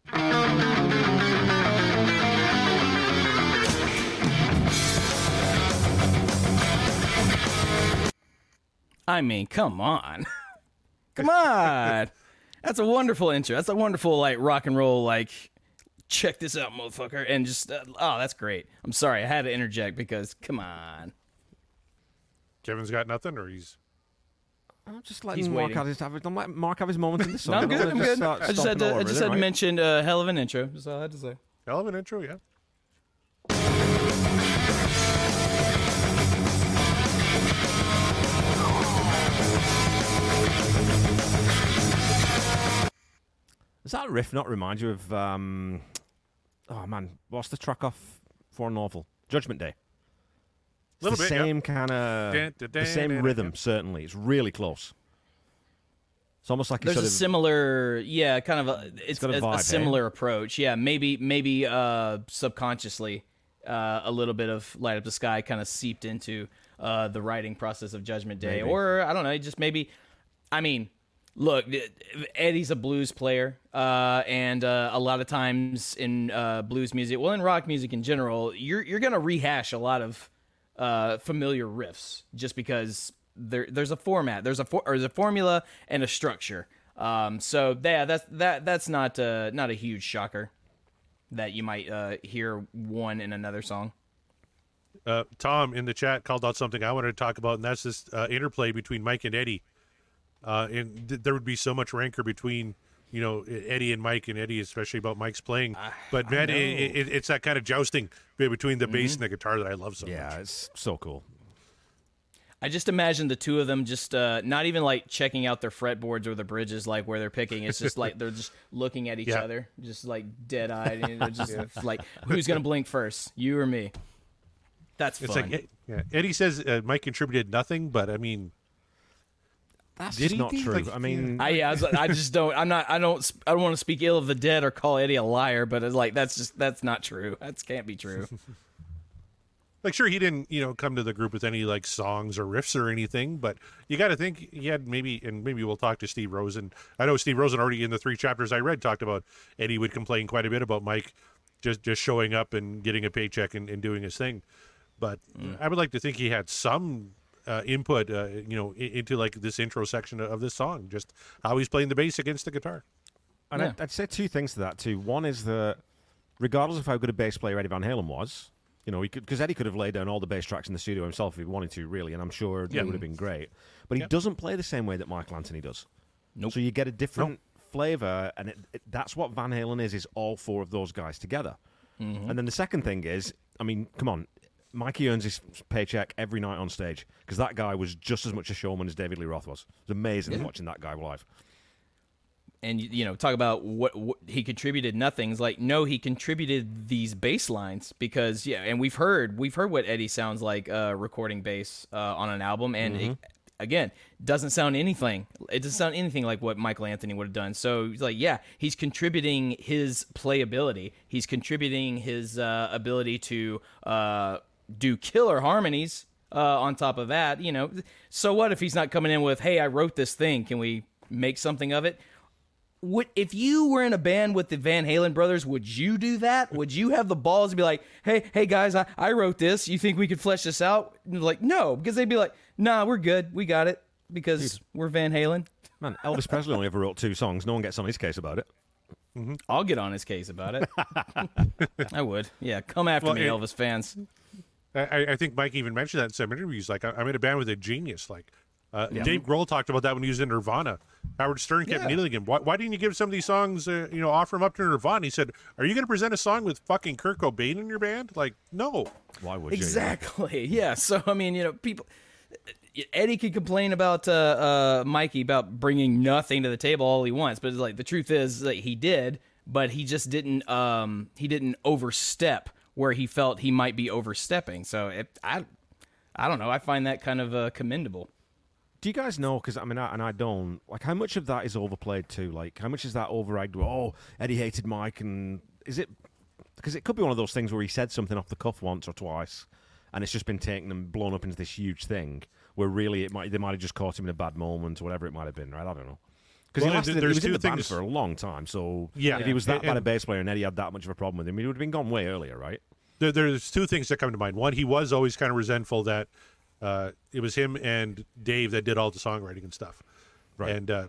I mean, come on, <laughs> come on. <laughs> That's a wonderful intro. That's a wonderful like rock and roll like. Check this out, motherfucker, and just uh, oh, that's great. I'm sorry, I had to interject because come on. Kevin's got nothing, or he's. I'm just letting He's Mark waiting. have his, have, don't let Mark have his moment in the <laughs> sun. No, I'm good. I'm good. I just stomping had to. I just had to right? mention a hell of an intro. That's all I had to say. Hell of an intro, yeah. Does that riff not remind you of? Um, oh man, what's the track off For Unlawful Judgment Day? It's Little the bit, yeah. same kind of Dun, dun, the same dun, rhythm. yep. Certainly, it's really close. It's almost like There's sort a of similar, yeah, kind of a. It's, got a a, vibe, eh? similar approach. Yeah, maybe maybe uh, subconsciously uh, a little bit of light up the sky kind of seeped into uh, the writing process of Judgment Day, Maybe. or I don't know, just maybe. I mean, look, Eddie's a blues player, uh, and uh, a lot of times in uh, blues music, well, in rock music in general, you're you're gonna rehash a lot of uh, familiar riffs just because there there's a format, there's a for, or there's a formula and a structure. Um, so yeah, that's that that's not uh, not a huge shocker that you might uh, hear one in another song. Tom in the chat called out something I wanted to talk about, and that's this interplay between Mike and Eddie. Uh, and th- there would be so much rancor between, you know, Eddie and Mike, and Eddie especially about Mike's playing. But man, it, it, it's that kind of jousting between the bass and the guitar that I love so yeah, much. Yeah, it's so cool. I just imagine the two of them just uh, not even like checking out their fretboards or the bridges, like where they're picking. It's just like they're just <laughs> looking at each Yeah. other, just like dead eyed, and they're just <laughs> <laughs> like, "Who's gonna blink first, you or me?" That's It's like, yeah. Eddie says uh, Mike contributed nothing, but I mean, That's Did just not true. Like, I mean, <laughs> I, yeah, I, was, I just don't. I'm not. I don't. I don't want to speak ill of the dead or call Eddie a liar. But it's like that's just that's not true. That can't be true. <laughs> like sure he didn't you know come to the group with any like songs or riffs or anything but you got to think he had maybe and maybe we'll talk to steve rosen i know steve rosen already in the three chapters i read talked about eddie would complain quite a bit about mike just just showing up and getting a paycheck and, and doing his thing but mm. i would like to think he had some uh, input uh, you know into like this intro section of this song just how he's playing the bass against the guitar And Yeah. I'd, I'd say two things to that too. One is that regardless of how good a bass player Eddie Van Halen was, you know, because Eddie could have laid down all the bass tracks in the studio himself if he wanted to, really, and I'm sure Yeah. it would have been great. But he Yeah. doesn't play the same way that Michael Anthony does. Nope. So you get a different flavor, and it, it, that's what Van Halen is: is all four of those guys together. And then the second thing is, I mean, come on. Mikey earns his paycheck every night on stage because that guy was just as much a showman as David Lee Roth was. It was amazing watching that guy live. and you know talk about what, what he contributed nothing's like no he contributed these bass lines because yeah and we've heard we've heard what eddie sounds like uh recording bass uh, on an album and it, again doesn't sound anything it doesn't sound anything like what michael anthony would have done. So it's like yeah he's contributing his playability. He's contributing his uh, ability to uh do killer harmonies uh, on top of that, you know, so what if he's not coming in with, "Hey, I wrote this thing. Can we make something of it?" would if you were in a band with the Van Halen brothers, would you do that? Would you have the balls to be like, "Hey, hey guys, I, I wrote this. You think we could flesh this out?" Like, no, because they'd be like, "Nah, we're good. We got it because we're Van Halen." Man, Elvis Presley only ever wrote two songs. No one gets on his case about it. I'll get on his case about it. <laughs> I would. Yeah, come after Well, me, it- Elvis fans. I, I think Mike even mentioned that in some interviews. Like, I- I'm in a band with a genius. Like, uh, Dave Grohl talked about that when he was in Nirvana. Howard Stern kept Yeah. needling him. Why, why didn't you give some of these songs, uh, you know, offer them up to Nirvana? He said, "Are you going to present a song with fucking Kurt Cobain in your band?" Like, no. Why would you? Exactly. <laughs> Yeah. So I mean, you know, people. Eddie could complain about uh, uh, Mikey about bringing nothing to the table all he wants, but like the truth is that he did, but he just didn't. Um, he didn't overstep where he felt he might be overstepping. So it, I, I don't know. I find that kind of uh, commendable. Do you guys know? Because I mean, I, and I don't. Like, how much of that is overplayed too? Like, how much is that overegged? with, Oh, Eddie hated Mike, and is it? Because it could be one of those things where he said something off the cuff once or twice, and it's just been taken and blown up into this huge thing. Where really, it might they might have just caught him in a bad moment or whatever it might have been. Right? I don't know. Because Well, he, lasted, he there's was in two the band things- for a long time, so Yeah. if he was that bad a bass player and Eddie had that much of a problem with him, he would have been gone way earlier, right? There, there's two things that come to mind. One, he was always kind of resentful that uh, it was him and Dave that did all the songwriting and stuff. Right. And uh,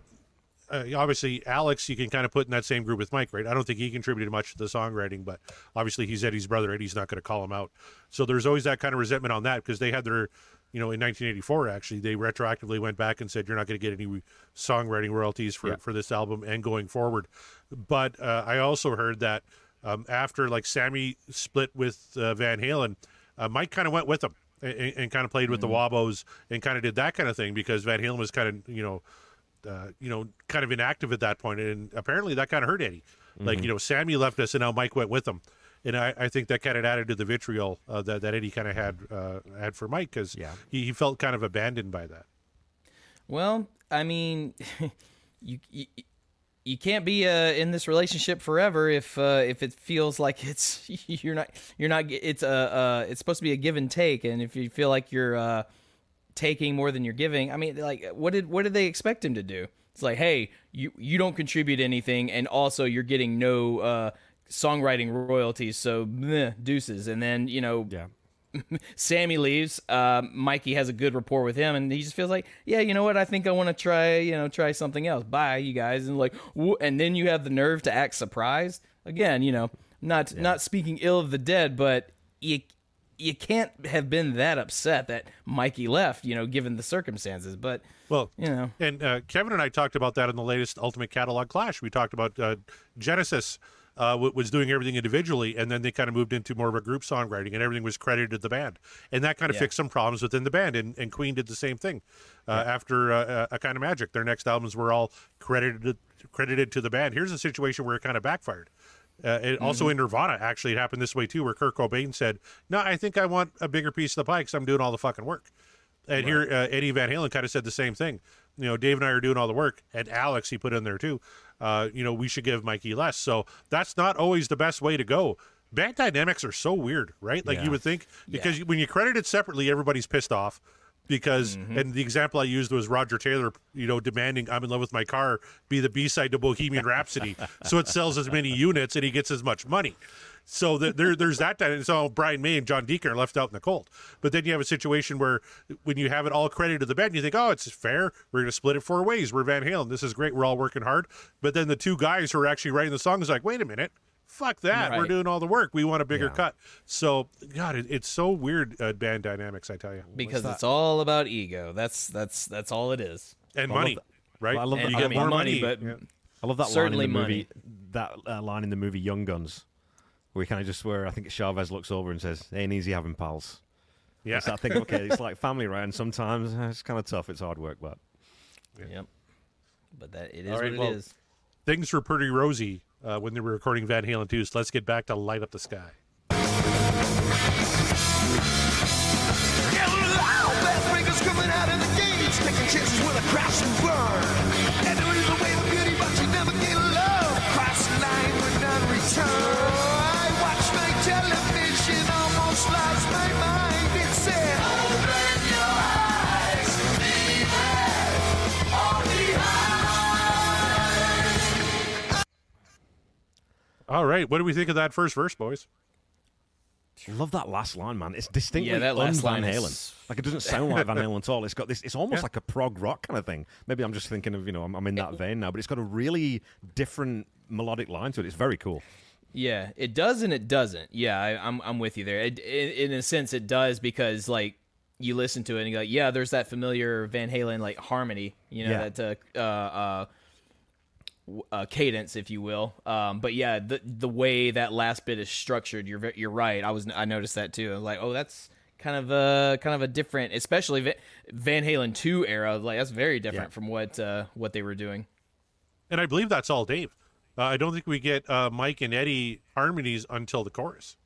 uh, obviously, Alex, you can kind of put in that same group with Mike, right? I don't think he contributed much to the songwriting, but obviously he's Eddie's brother. Eddie's not going to call him out. So there's always that kind of resentment on that because they had their, you know, in 1984, actually, they retroactively went back and said, you're not going to get any songwriting royalties for, Yeah. for this album and going forward. But uh, I also heard that um, after like Sammy split with uh, Van Halen, uh, Mike kind of went with them and, and kind of played with the Wabos and kind of did that kind of thing because Van Halen was kind of, you know, uh, you know, kind of inactive at that point, and apparently that kind of hurt Eddie. Like you know, Sammy left us, and now Mike went with him, and I, I think that kind of added to the vitriol uh, that that Eddie kind of had uh, had for Mike because Yeah. he, he felt kind of abandoned by that. Well, I mean, <laughs> you you, you can't be uh, in this relationship forever if uh, if it feels like <laughs> it's you're not you're not it's a uh, it's supposed to be a give and take, and if you feel like you're uh, taking more than you're giving, I mean, like what did what did they expect him to do? It's like, hey, you you don't contribute anything, and also you're getting no uh, songwriting royalties, so meh, deuces, and then you know Yeah. <laughs> Sammy leaves. Uh, Mikey has a good rapport with him, and he just feels like, yeah, you know what? I think I want to try, you know, try something else. Bye, you guys. And like, wh- and then you have the nerve to act surprised again. You know, not not speaking ill of the dead, but you you can't have been that upset that Mikey left. You know, given the circumstances. But Well, you know, And uh, Kevin and I talked about that in the latest Ultimate Catalog Clash. We talked about uh, Genesis uh, w- was doing everything individually, and then they kind of moved into more of a group songwriting, and everything was credited to the band, and that kind of Yeah. fixed some problems within the band. And, and Queen did the same thing uh, after uh, a kind of magic. Their next albums were all credited credited to the band. Here's a situation where it kind of backfired. Uh, it, Also in Nirvana, actually, it happened this way too, where Kurt Cobain said, "No, I think I want a bigger piece of the pie because I'm doing all the fucking work." And here, uh, Eddie Van Halen kind of said the same thing. You know, Dave and I are doing all the work, and Alex he put in there too. Uh, you know, we should give Mikey less. So that's not always the best way to go. Band dynamics are so weird, right? Like Yeah. you would think because when you credit it separately, everybody's pissed off because and the example I used was Roger Taylor, you know, demanding "I'm in love with my car" be the B side to Bohemian Rhapsody, <laughs> so it sells as many units and he gets as much money. So the, there, there's that. dynamic. So Brian May and John Deacon are left out in the cold. But then you have a situation where when you have it all credited to the band, you think, oh, it's fair. We're going to split it four ways. We're Van Halen. This is great. We're all working hard. But then the two guys who are actually writing the songs like, wait a minute. Fuck that. We're doing all the work. We want a bigger Yeah. cut. So, God, it, it's so weird, uh, band dynamics, I tell you. because it's all about ego. That's that's that's all it is. And I money, right? Well, I love And, you that. get mean, more money, money. but Yeah. I love that Certainly line in the money. movie. That uh, line in the movie Young Guns, where he kind of just where I think Chavez looks over and says, "Ain't easy having pals." Yeah. So I think, okay, it's like family, right? And sometimes uh, it's kind of tough. It's hard work, but Yep. But that it is All right, what it well- is. Things were pretty rosy uh, when they were recording Van Halen 2, so let's get back to Light Up the Sky. Backbreakers All right. What do we think of that first verse, boys? Love that last line, man. It's distinctly Yeah, that last un Van Halen. is- Like it doesn't sound like Van <laughs> Halen at all. It's got this. It's almost Yeah. like a prog rock kind of thing. Maybe I'm just thinking of you know I'm, I'm in that vein now, but it's got a really different melodic line to it. It's very cool. Yeah, it does and it doesn't. Yeah, I, I'm I'm with you there. It, in, in a sense, it does because like you listen to it and you go, yeah, there's that familiar Van Halen like harmony, you know, Yeah. that uh, uh, uh, uh, cadence, if you will. Um, but yeah, the the way that last bit is structured, you're you're right. I was I noticed that too. I was like, oh, that's kind of a kind of a different, especially Van Halen two era. Like that's very different Yeah. from what uh, what they were doing. And I believe that's all Dave. Uh, I don't think we get uh, Mike and Eddie harmonies until the chorus.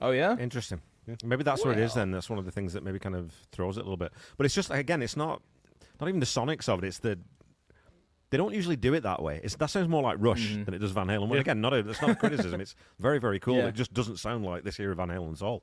Oh yeah, Interesting. Maybe that's what it is. Then that's one of the things that maybe kind of throws it a little bit. But it's just again, it's not not even the sonics of it. It's the they don't usually do it that way. It's, that sounds more like Rush than it does Van Halen. Well, Yeah. again, not a, that's not a criticism. <laughs> It's very very cool. Yeah. It just doesn't sound like this era of Van Halen's all.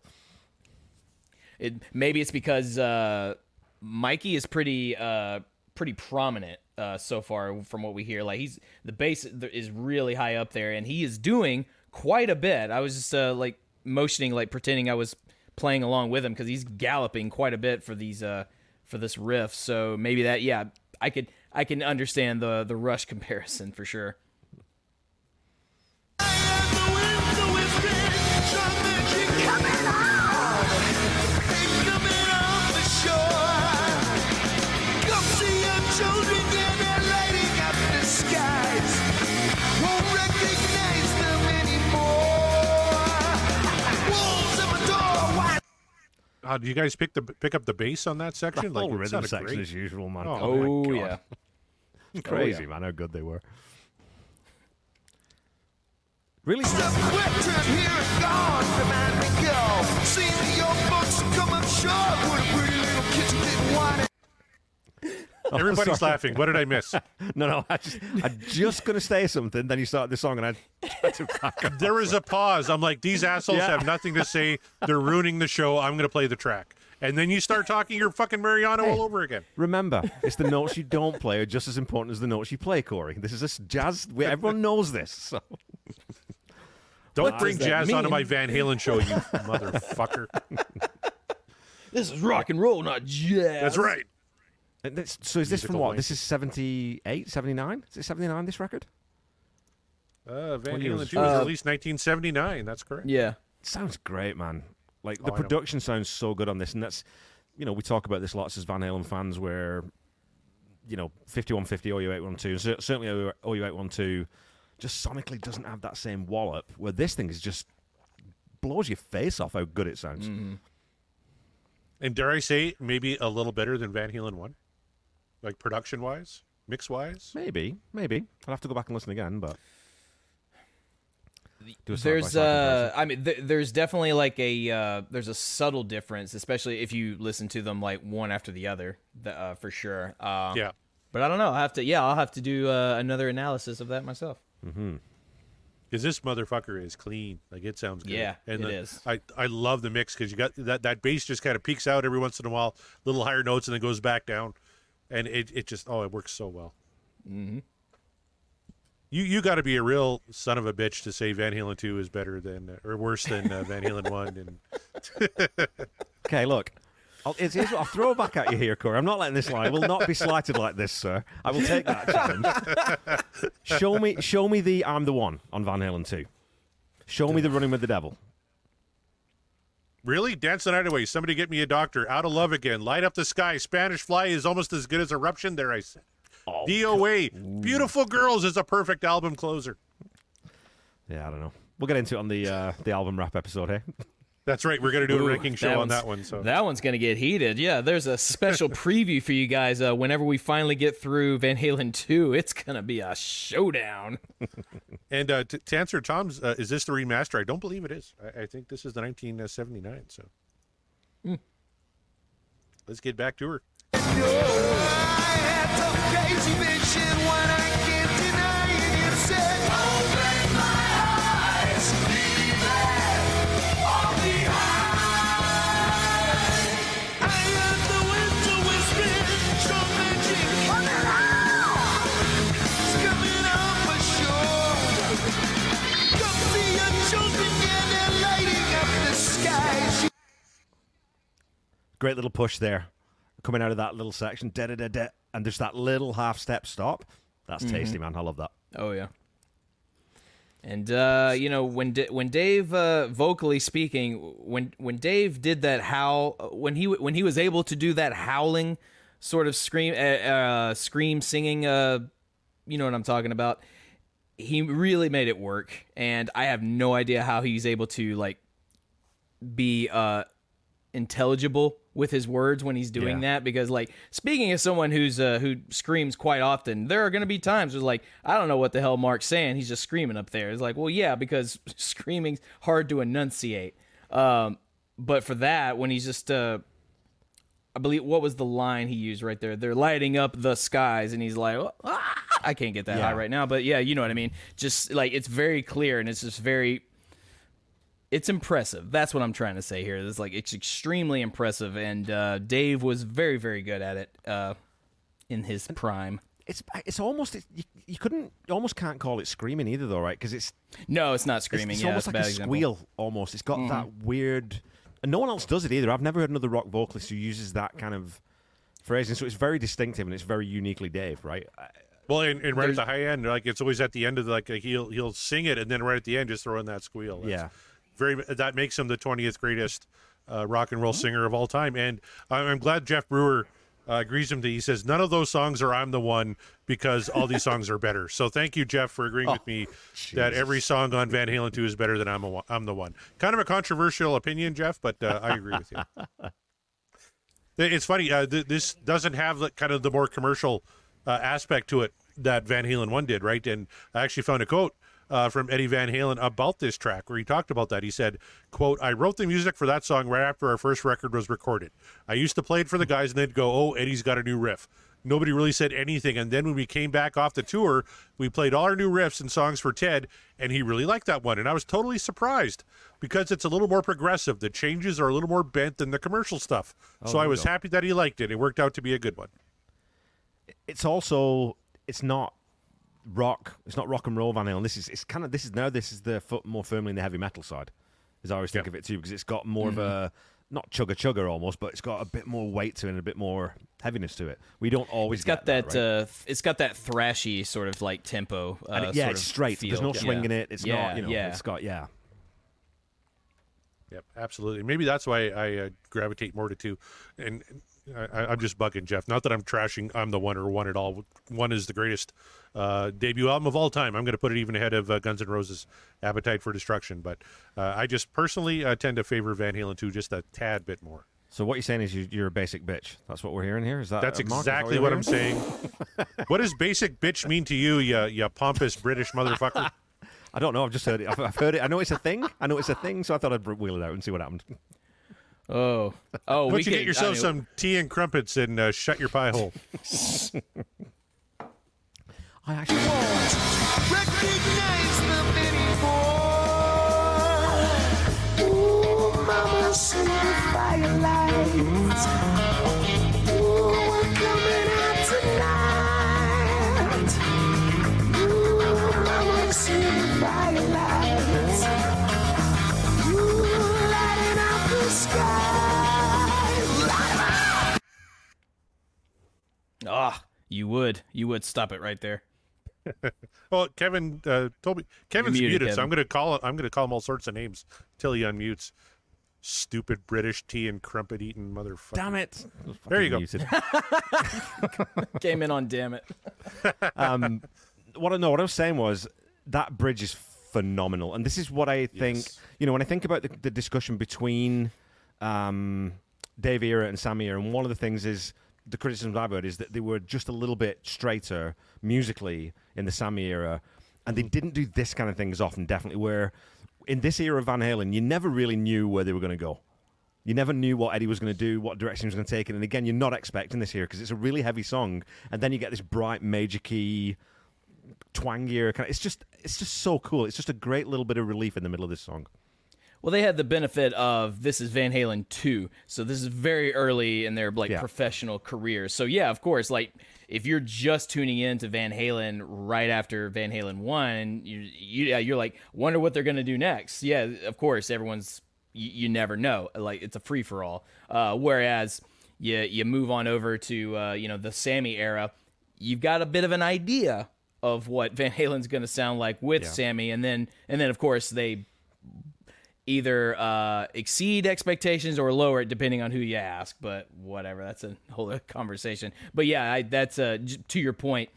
It maybe it's because uh, Mikey is pretty uh, pretty prominent uh, so far from what we hear. Like he's the bass is really high up there, and he is doing quite a bit. I was just uh, like motioning, like pretending I was playing along with him because he's galloping quite a bit for these uh, for this riff. So maybe that yeah, I could I can understand the the Rush comparison for sure. Uh, do you guys pick the pick up the bass on that section? The whole it rhythm section great. as usual, man. Oh, Oh, my yeah. God. It's oh, crazy, man. How good they were. Really, <laughs> oh, Everybody's Oh, sorry. laughing. What did I miss? <laughs> no, no. I just, I'm just gonna say something. Then you start the song, and I tried to <laughs> back up. There was a pause. I'm like, these assholes Yeah. have nothing to say. They're ruining the show. I'm going to play the track. And then you start talking your fucking Mariano all over again. Remember, it's the notes you don't play are just as important as the notes you play, Corey. This is a jazz. Everyone knows this. So. Don't bring does that jazz onto mean? my Van Halen show, you motherfucker. <laughs> This is rock and roll, not jazz. That's right. And this- so is this from what? link. This is 78, 79? Is it 79, this record? Uh, Van Halen 2 was Uh, released 1979. That's correct. Yeah. sounds great, man. Like Oh, the know. production sounds so good on this, and that's you know we talk about this lots as Van Halen fans, where you know 5150 OU812, cer- certainly OU812, just sonically doesn't have that same wallop. Where this thing is just blows your face off how good it sounds. Mm-hmm. And dare I say, maybe a little better than Van Halen 1? Like production wise, mix wise? Maybe, maybe I'll have to go back and listen again, but There's side-by-side uh. I mean, th- there's definitely like a uh, there's a subtle difference, especially if you listen to them like one after the other, th- uh, for sure. Uh, Yeah. But I don't know. I have to. Yeah, I'll have to do uh, another analysis of that myself. Because this motherfucker is clean. Like it sounds good. Yeah, and it the- is. I, I love the mix because you got that that bass just kind of peaks out every once in a while, little higher notes, and then goes back down, and it it just oh it works so well. Mm-hmm. You you got to be a real son of a bitch to say Van Halen two is better than or worse than uh, Van Halen one. And <laughs> Okay, look. I'll, it's, what I'll throw back at you here, Corey. I'm not letting this lie. I will not be slighted like this, sir. I will take that challenge. show me, show me the "I'm the One" on Van Halen two. Show me the "Running with the Devil." really, dance the night away. Somebody get me a doctor. Out of love again. Light up the sky. Spanish Fly is almost as good as Eruption. There I said. DOA. Beautiful Girls is a perfect album closer. Yeah, I don't know. We'll get into it on the uh, the album wrap episode, hey? That's right. We're going to do a Ooh, ranking show on that one. So that one's gonna get heated. Yeah, there's a special <laughs> preview for you guys. Uh, whenever we finally get through Van Halen two, it's gonna be a showdown. <laughs> And uh, to, to answer Tom's, uh, is this the remaster? I don't believe it is. I, I think this is the 1979. So let's get back to her. Great little push there, coming out of that little section, da da da da, and there's that little half step stop. That's tasty, man. I love that. Oh yeah. And uh, you know when D- when Dave uh, vocally speaking, when when Dave did that howl, when he when he was able to do that howling sort of scream uh, uh, scream singing, uh, you know what I'm talking about. He really made it work, and I have no idea how he's able to like be uh, intelligible with his words when he's doing Yeah. that because like speaking as someone who's uh, who screams quite often there are going to be times where it's like i don't know what the hell mark's saying he's just screaming up there it's like well yeah because <laughs> screaming's hard to enunciate um, but for that when he's just uh, i believe what was the line he used right there they're lighting up the skies and he's like ah! i can't get that Yeah. high right now but yeah you know what i mean just like it's very clear and it's just very it's impressive. That's what I'm trying to say here. It's like it's extremely impressive, and uh, Dave was very, very good at it uh, in his prime. It's it's almost it, you, you couldn't you almost can't call it screaming either though, right? Because it's No, it's not screaming. it's yeah, almost like a bad a example. squeal. Almost, it's got that weird. And no one else does it either. I've never heard another rock vocalist who uses that kind of phrasing. So it's very distinctive and it's very uniquely Dave, right? I- Well, and, and right at the high end, like it's always at the end of the, like he'll he'll sing it, and then right at the end, just throw in that squeal. That's Yeah. Very that makes him the twentieth greatest uh, rock and roll singer of all time. And I'm, glad Jeff Brewer uh, agrees with me. He says none of those songs are "I'm the One" because all these songs are better. So thank you, Jeff, for agreeing with me that every song on Van Halen two is better than "I'm a, One- I'm the One." Kind of a controversial opinion, Jeff, but uh, I agree with you. <laughs> It's funny. Uh, th- this doesn't have the, kind of the more commercial uh, aspect to it that Van Halen one did, right? And I actually found a quote uh, from Eddie Van Halen about this track where he talked about that. He said, "quote I wrote the music for that song right after our first record was recorded. I used to play it for the guys, and they'd go, "Oh, Eddie's got a new riff." Nobody really said anything, and then when we came back off the tour, we played all our new riffs and songs for Ted, and he really liked that one, and I was totally surprised because it's a little more progressive. The changes are a little more bent than the commercial stuff. so I was happy that he liked it. It worked out to be a good one. it's also it's not rock. It's not rock and roll Van Halen. This is it's kind of this is now this is the foot more firmly in the heavy metal side. As I always think Yeah. of it too, because it's got more of a not chugger chugger almost, but it's got a bit more weight to it and a bit more heaviness to it. We don't always It's got get that. right? uh, it's got that thrashy sort of like tempo. Uh, And it- yeah, sort it's of straight. There's feel. no Yeah. swing in it. It's yeah, not you know. Yeah. It's got yeah. Yep, absolutely. Maybe that's why I uh, gravitate more to two. And I, I'm just bugging Jeff. Not that I'm trashing. I'm the one or one at all. One is the greatest uh, debut album of all time. I'm going to put it even ahead of uh, Guns N' Roses' "Appetite for Destruction." But uh, I just personally uh, tend to favor Van Halen 2 just a tad bit more. So what you're saying is you, you're a basic bitch. That's what we're hearing here. Is that That's that exactly you're what I'm saying. <laughs> what does basic bitch mean to you, you, you pompous British motherfucker? <laughs> I don't know. I've just heard it. I've, I've heard it. I know it's a thing. I know it's a thing. So I thought I'd wheel it out and see what happened. Oh, oh, Why don't you could- get yourself some tea and crumpets and uh, shut your pie hole? <laughs> I actually. Recognize you would, you would stop it right there. <laughs> Well, Kevin uh, told me Kevin's You're muted, muted, so I'm going to call I'm going to call him all sorts of names till he unmutes. Stupid British tea and crumpet eating motherfucker. Damn it! There you go. <laughs> Came in on damn it. <laughs> um, what I know, what I was saying was that bridge is phenomenal, and this is what I think. Yes. You know, when I think about the, the discussion between um, Dave Era and Sam Era, and one of the things is the criticisms I've heard is that they were just a little bit straighter musically in the Sammy era, and they mm. didn't do this kind of thing as often. Definitely, where in this era of Van Halen, you never really knew where they were going to go. You never knew what Eddie was going to do, what direction he was going to take it. And again, you're not expecting this here because it's a really heavy song, and then you get this bright major key, twangier kind of. It's just, it's just so cool. It's just a great little bit of relief in the middle of this song. Well, they had the benefit of this is Van Halen 2, so this is very early in their like Yeah. professional careers. So yeah, of course, like if you're just tuning in to Van Halen right after Van Halen 1, you, you yeah, you're like wonder what they're going to do next. Yeah, of course, everyone's you, you never know. Like it's a free for all. Uh, whereas you you move on over to uh, you know the Sammy era, you've got a bit of an idea of what Van Halen's going to sound like with Sammy, and then and then of course they either uh, exceed expectations or lower it depending on who you ask. But whatever, that's a whole other conversation. But yeah, I, that's uh, j- to your point,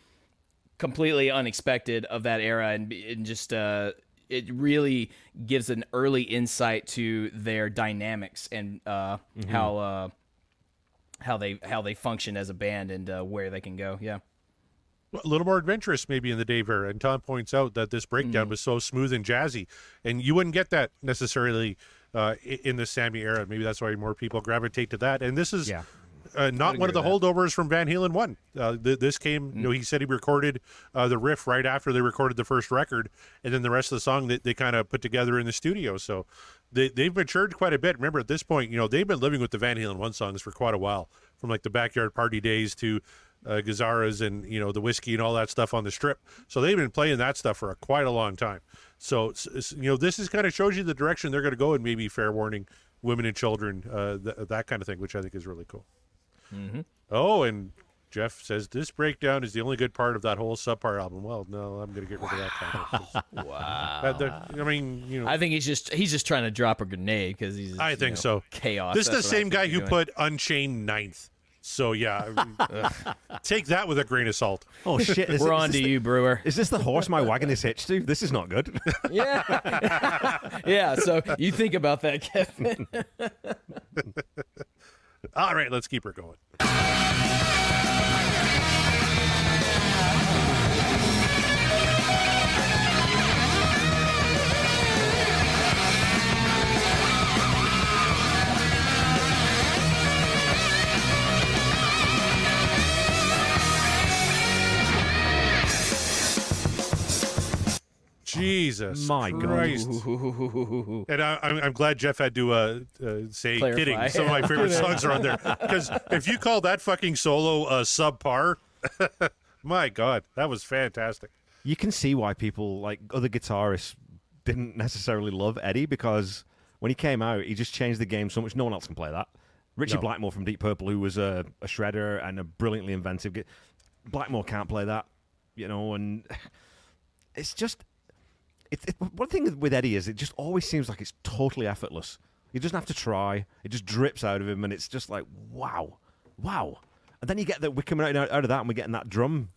completely unexpected of that era, and, and just uh, it really gives an early insight to their dynamics and uh, how uh, how they how they function as a band and uh, where they can go. Yeah. A little more adventurous maybe in the Dave era. And Tom points out that this breakdown Mm. was so smooth and jazzy, and you wouldn't get that necessarily uh, in the Sammy era. Maybe that's why more people gravitate to that. And this is Yeah. uh, not one of the holdovers from Van Halen one. Uh, th- this came, you know, he said he recorded uh, the riff right after they recorded the first record, and then the rest of the song they, they kind of put together in the studio. So they they've matured quite a bit. Remember, at this point, you know, they've been living with the Van Halen one songs for quite a while, from like the backyard party days to uh, Gazzarri's and you know the whiskey and all that stuff on the strip. So they've been playing that stuff for a, quite a long time. So you know this is kind of shows you the direction they're going to go and maybe fair warning women and children uh, th- that kind of thing, which I think is really cool. Oh, and Jeff says this breakdown is the only good part of that whole subpar album. Well, no, I'm going to get rid of that. Comment. wow. I mean, you know, I think he's just he's just trying to drop a grenade because he's. I think know, so. Chaos. This is the That's what I same guy who doing. put Unchained ninth. So yeah, I <laughs> take that with a grain of salt. Oh shit! Is, <laughs> We're is on this to the- you, Brewer. Is this the horse my wagon is hitched to? This is not good. <laughs> Yeah. yeah. So you think about that, Kevin. All right, let's keep her going. Jesus, My God. Christ. And I, I'm, I'm glad Jeff had to uh, uh, say Clarify. kidding. Some of my favorite <laughs> songs are on there because if you call that fucking solo uh, subpar, <laughs> my God, that was fantastic. you can see why people like other guitarists didn't necessarily love Eddie because when he came out, he just changed the game so much. No one else can play that. Ritchie No. Blackmore from Deep Purple, who was a, a shredder and a brilliantly inventive, gu- Blackmore can't play that, you know, and <sighs> it's just. It, it, one thing with Eddie is it just always seems like it's totally effortless. He doesn't have to try; it just drips out of him, and it's just like wow, wow. And then you get that we're coming out, out of that, and we're getting that drum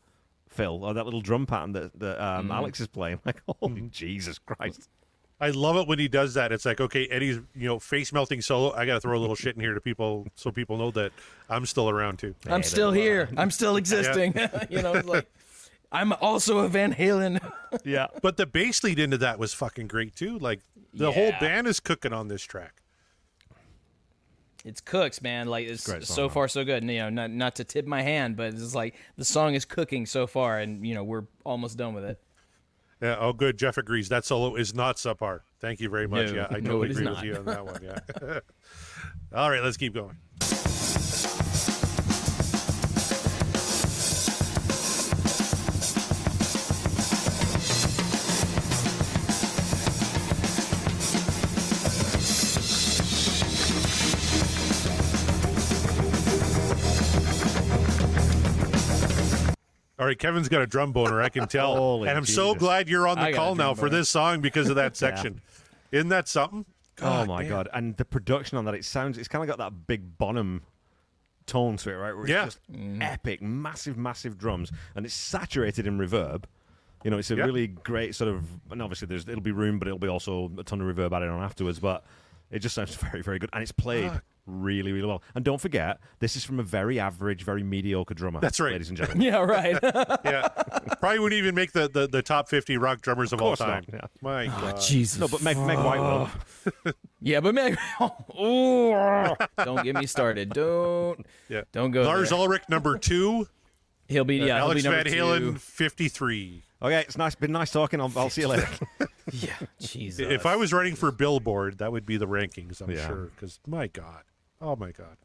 fill or that little drum pattern that, that um, Alex is playing. <laughs> Like, holy Jesus Christ! I love it when he does that. It's like, okay, Eddie's, you know, face melting solo. I got to throw a little shit in here to people so people know that I'm still around too. I'm still here. I'm still <laughs> existing. <laughs> you know, it's like I'm also a Van Halen. <laughs> Yeah. But the bass lead into that was fucking great too. Like the whole band is cooking on this track. it's Cooks, man. Like it's Great song, so far so good. And, you know, not not to tip my hand, but it's like the song is cooking so far, and you know we're almost done with it. Yeah. Oh, good. Jeff agrees. That solo is not subpar. Thank you very much. No, yeah, I <laughs> no, totally it is agree not. with you on that one. Yeah. <laughs> All right, let's keep going. All right, Kevin's got a drum boner. I can tell, <laughs> Holy and I'm so glad you're on the I got a call now drum for boner. this song because of that <laughs> section. Isn't that something? oh my damn. god! And the production on that, it sounds. It's kind of got that big Bonham tone to it, right? Where it's Yeah. just epic, massive, massive drums, and it's saturated in reverb. You know, it's a Yeah. really great sort of. And obviously, there's it'll be room, but it'll be also a ton of reverb added on afterwards. But it just sounds very, very good, and it's played Ah. Really, really well. And don't forget, this is from a very average, very mediocre drummer. That's right. ladies and gentlemen. <laughs> Yeah, right. <laughs> Yeah, probably wouldn't even make the, the, the top 50 rock drummers of, all time. not, yeah. My oh, God. Jesus. No, but Meg, Meg White will. Oh. Yeah, but Meg, <laughs> oh, don't get me started. Don't Yeah. don't go. Lars there. Ulrich, number two. He'll be yeah. Alex he'll be Van Halen, 53. Okay, it's nice. Been nice talking. I'll, I'll see you later. Yeah, Jesus. If I was running for Billboard, that would be the rankings, I'm Yeah. sure. Because, my God. Oh, my God.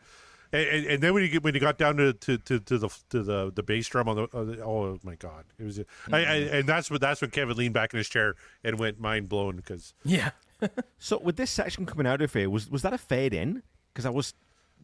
And, and, and then when you get, when you got down to, to, to, to the to the the bass drum on the, on the oh my god it was I, I, and that's what that's when Kevin leaned back in his chair and went mind blown because yeah. <laughs> So with this section coming out of here, was was that a fade in? Because I was,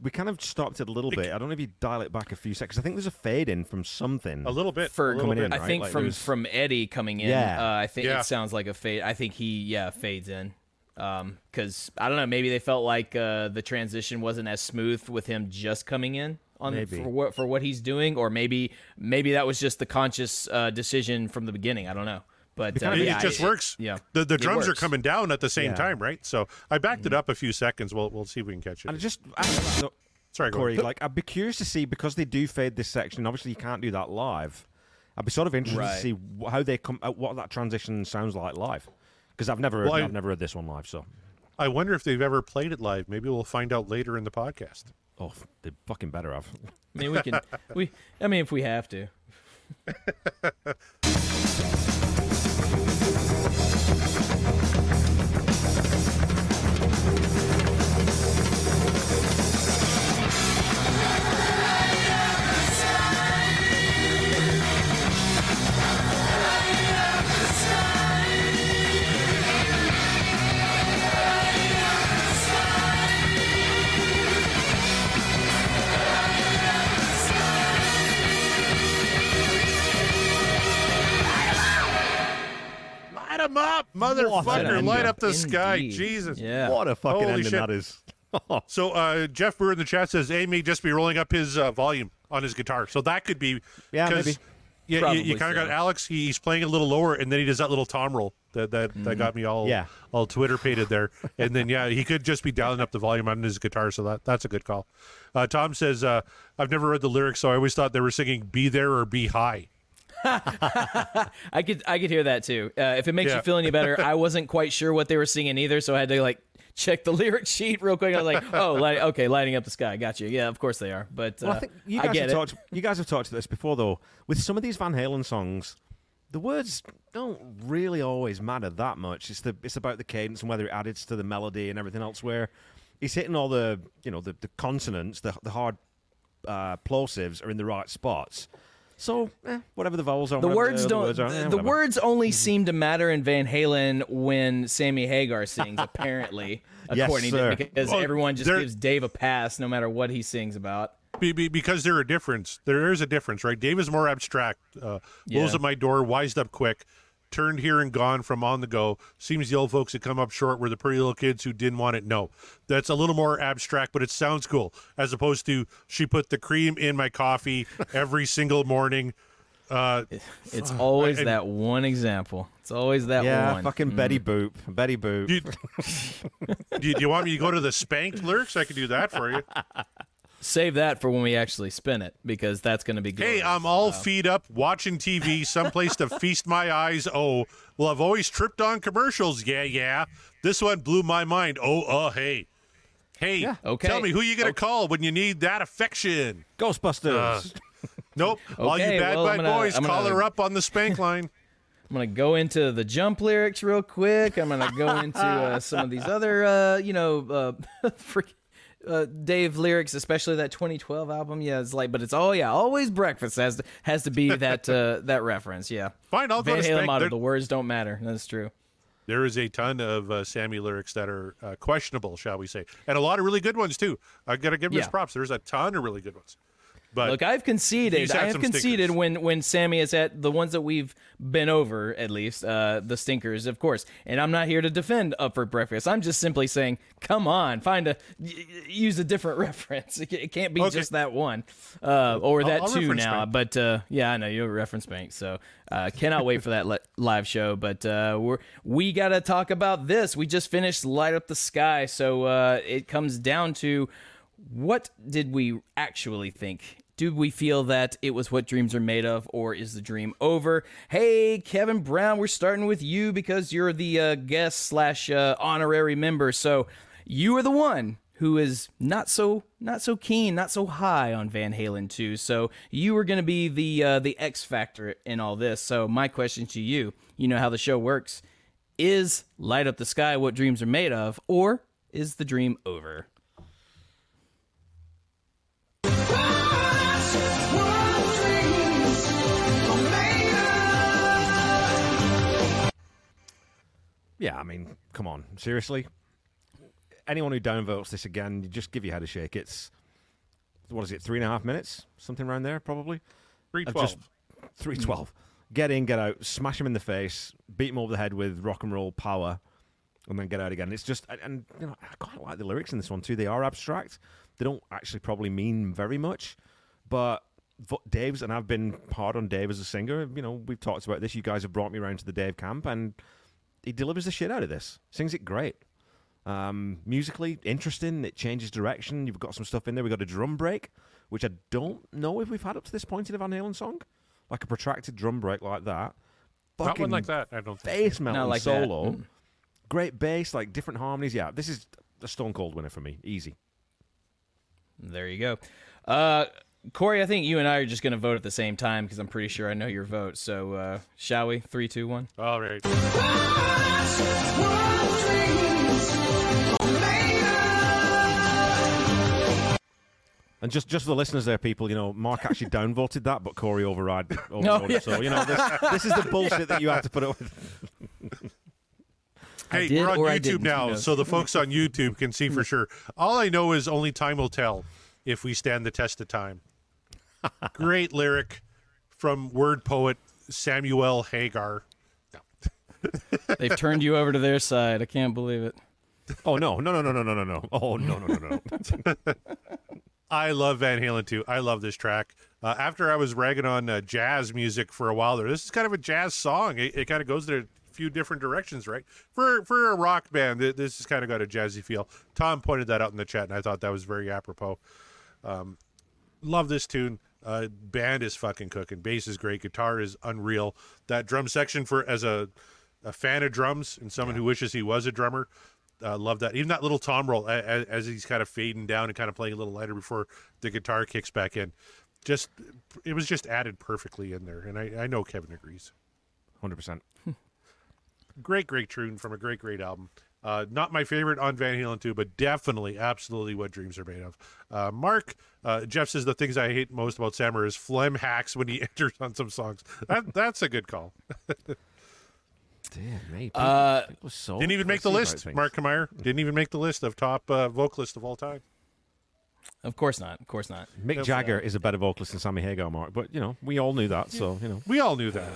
we kind of stopped it a little bit. I don't know if you dial it back a few seconds. I think there's a fade in from something. a little bit For a little coming bit. in, I right? think Like, from there's- from Eddie coming in, Yeah. uh, I think Yeah. it sounds like a fade. I think he yeah fades in. Um, because I don't know, maybe they felt like uh, the transition wasn't as smooth with him just coming in on Maybe. for what for what he's doing, or maybe maybe that was just the conscious uh, decision from the beginning. I don't know, but uh, It, it just I- works. Yeah, The the drums are coming down at the same Yeah. Mm-hmm. time, right? So I backed it up a few seconds. We'll we'll see if we can catch it. and I just, I, no, Sorry, Corey, like I'd be curious to see because they do fade this section. Obviously, you can't do that live. I'd be sort of interested to see how they come, uh, what that transition sounds like live. Because I've never, Well, I- I've never heard this one live. So, I wonder if they've ever played it live. Maybe we'll find out later in the podcast. oh, they fucking better have. <laughs> I mean, we can we. I mean, if we have to. <laughs> Light up, motherfucker! Light ending. up the sky, Jesus! Yeah. What a fucking Holy ending shit. that is. <laughs> So uh, Jeff Brewer in the chat says Amy just be rolling up his uh, volume on his guitar. So that could be Yeah, 'cause- maybe. Yeah, you, Probably you kind of so. got Alex. he- He's playing a little lower, and then he does that little tom roll that that, that got me all Yeah. all Twitter pated there. And then yeah, he could just be dialing up the volume on his guitar. So that that's a good call. Uh, Tom says uh, I've never read the lyrics, so I always thought they were singing "Be there or be high." <laughs> I could I could hear that too. Uh, if it makes Yeah. you feel any better, <laughs> I wasn't quite sure what they were singing either, so I had to like check the <laughs> lyric sheet real quick. I was like, oh, light, okay, lighting up the sky. Got you. Yeah, of course they are. But uh, Well, I think you guys get have it. talked. You guys have talked to this before, though. With some of these Van Halen songs, the words don't really always matter that much. It's the it's about the cadence and whether it adds to the melody and everything else. Where he's hitting all the you know the, the consonants, the the hard uh, plosives are in the right spots. So eh, whatever the vowels are, the words the, don't. words are, the eh, the words only seem to matter in Van Halen when Sammy Hagar sings. <laughs> Apparently, Yes, according sir. to because Well, everyone just gives Dave a pass no matter what he sings about. Be, be, because there are difference. There is a difference, right? Dave is more abstract. Uh, Blows Yeah. at my door, wised up quick, turned here and gone from on the go. Seems the old folks that come up short were the pretty little kids who didn't want it. No, that's a little more abstract, but it sounds cool as opposed to she put the cream in my coffee every single morning. Uh, It's always and- that one example. It's always that Yeah, one. fucking Betty Boop, Betty Boop. do, you, <laughs> do, you, do you want me to go to the spanked lyrics? I could do that for you. Save that for when we actually spin it because that's going to be good. Hey, I'm all feed up watching TV, someplace to feast my eyes. Oh, well, I've always tripped on commercials. Yeah, yeah. This one blew my mind. Oh, uh, hey. Hey, okay. tell me who you going to call when you need that affection. Ghostbusters. Nope. All you bad well, bad gonna- boys, I'm call gonna- her up on the spank line. <laughs> I'm gonna go into the jump lyrics real quick. I'm gonna go into uh, some of these other, uh, you know, uh, <laughs> freak, uh, Dave lyrics, especially that 2012 album. Yeah, it's like, but it's all yeah, always breakfast has to has to be that uh, <laughs> that reference. Yeah, Fine, I'll go Van to Halen motto: the words don't matter. That's true. there is a ton of uh, Sammy lyrics that are uh, questionable, shall we say, and a lot of really good ones too. I got to give him his props. There's a ton of really good ones. But Look, I've conceded. I have conceded stinkers. when when Sammy is at the ones that we've been over, at least uh, the stinkers, of course. And I'm not here to defend Up for Breakfast. I'm just simply saying, come on, find a use a different <laughs> reference. It can't be Okay. just that one uh, or that I'll two now. bank. But uh, yeah, I know you're a reference bank, so uh, cannot wait for that li- live show. But uh, we're we got to talk about this. We just finished Light Up the Sky, so uh, it comes down to what did we actually think? Do we feel that it was what dreams are made of, or is the dream over? Hey, Kevin Brown, we're starting with you because you're the uh, guest slash uh, honorary member. So you are the one who is not so not so keen, not so high on Van Halen too. So you are going to be the uh, the X factor in all this. So my question to you, you know how the show works, is Light Up the Sky what dreams are made of, or is the dream over? Yeah, I mean, come on, seriously. Anyone who downvotes this again, you just give your head a shake. It's what is it, three and a half minutes, something around there, probably. three twelve. just three twelve. Get in, get out, smash him in the face, beat him over the head with rock and roll power, and then get out again. It's just, and- and you know, I quite like the lyrics in this one too. They are abstract. They don't actually probably mean very much, but Dave's and I've been hard on Dave as a singer. You know, we've talked about this. You guys have brought me around to the Dave camp, and he delivers the shit out of this. Sings it great. Um, musically interesting. It changes direction. You've got some stuff in there. We got a drum break, which I don't know if we've had up to this point in a Van Halen song, like a protracted drum break like that. Not Fucking one like that. I don't think. bass melting Not like that. solo. Mm. Great bass, like different harmonies. Yeah, this is a stone cold winner for me. Easy. There you go. Uh, Corey, I think you and I are just going to vote at the same time because I'm pretty sure I know your vote. So, uh, shall we? Three, two, one. All right. And just just for the listeners there, people, you know, Mark actually <laughs> downvoted that, but Corey override. overrode No, it. yeah. So you know, this, this is the bullshit that you have to put up with. <laughs> Hey, we're on YouTube didn't, who now, so the folks on YouTube can see for <laughs> sure. All I know is only time will tell if we stand the test of time. Great lyric from word poet Samuel Hagar. <laughs> They've turned you over to their side. I can't believe it. Oh no, no, no, no, no, no, no, no. Oh no, no, no, no. <laughs> I love Van Halen too. I love this track. Uh, after I was ragging on uh, jazz music for a while there, this is kind of a jazz song. It, it kind of goes in a few different directions, right? For for a rock band, th- this has kind of got a jazzy feel. Tom pointed that out in the chat, and I thought that was very apropos. Um, love this tune. Uh, band is fucking cooking. Bass is great. Guitar is unreal. That drum section for as a a fan of drums and someone who wishes he was a drummer. Uh, love that. Even that little tom roll as, as he's kind of fading down and kind of playing a little lighter before the guitar kicks back in. Just it was just added perfectly in there, and I, I know Kevin agrees. Hundred percent. Great, great tune from a great, great album. Uh, not my favorite on Van Halen 2, but definitely, absolutely what dreams are made of. Uh, Mark, uh, Jeff says the things I hate most about Sammer is phlegm hacks when he <laughs> enters on some songs. That, that's a good call. <laughs> Damn me. Uh, people so Didn't even make the list. Mark Kameyer didn't even make the list of top uh, vocalists of all time. Of course not. Of course not. Mick Jagger is a better vocalist than Sammy Hagar, Mark. But you know, we all knew that. So you know, We all knew that.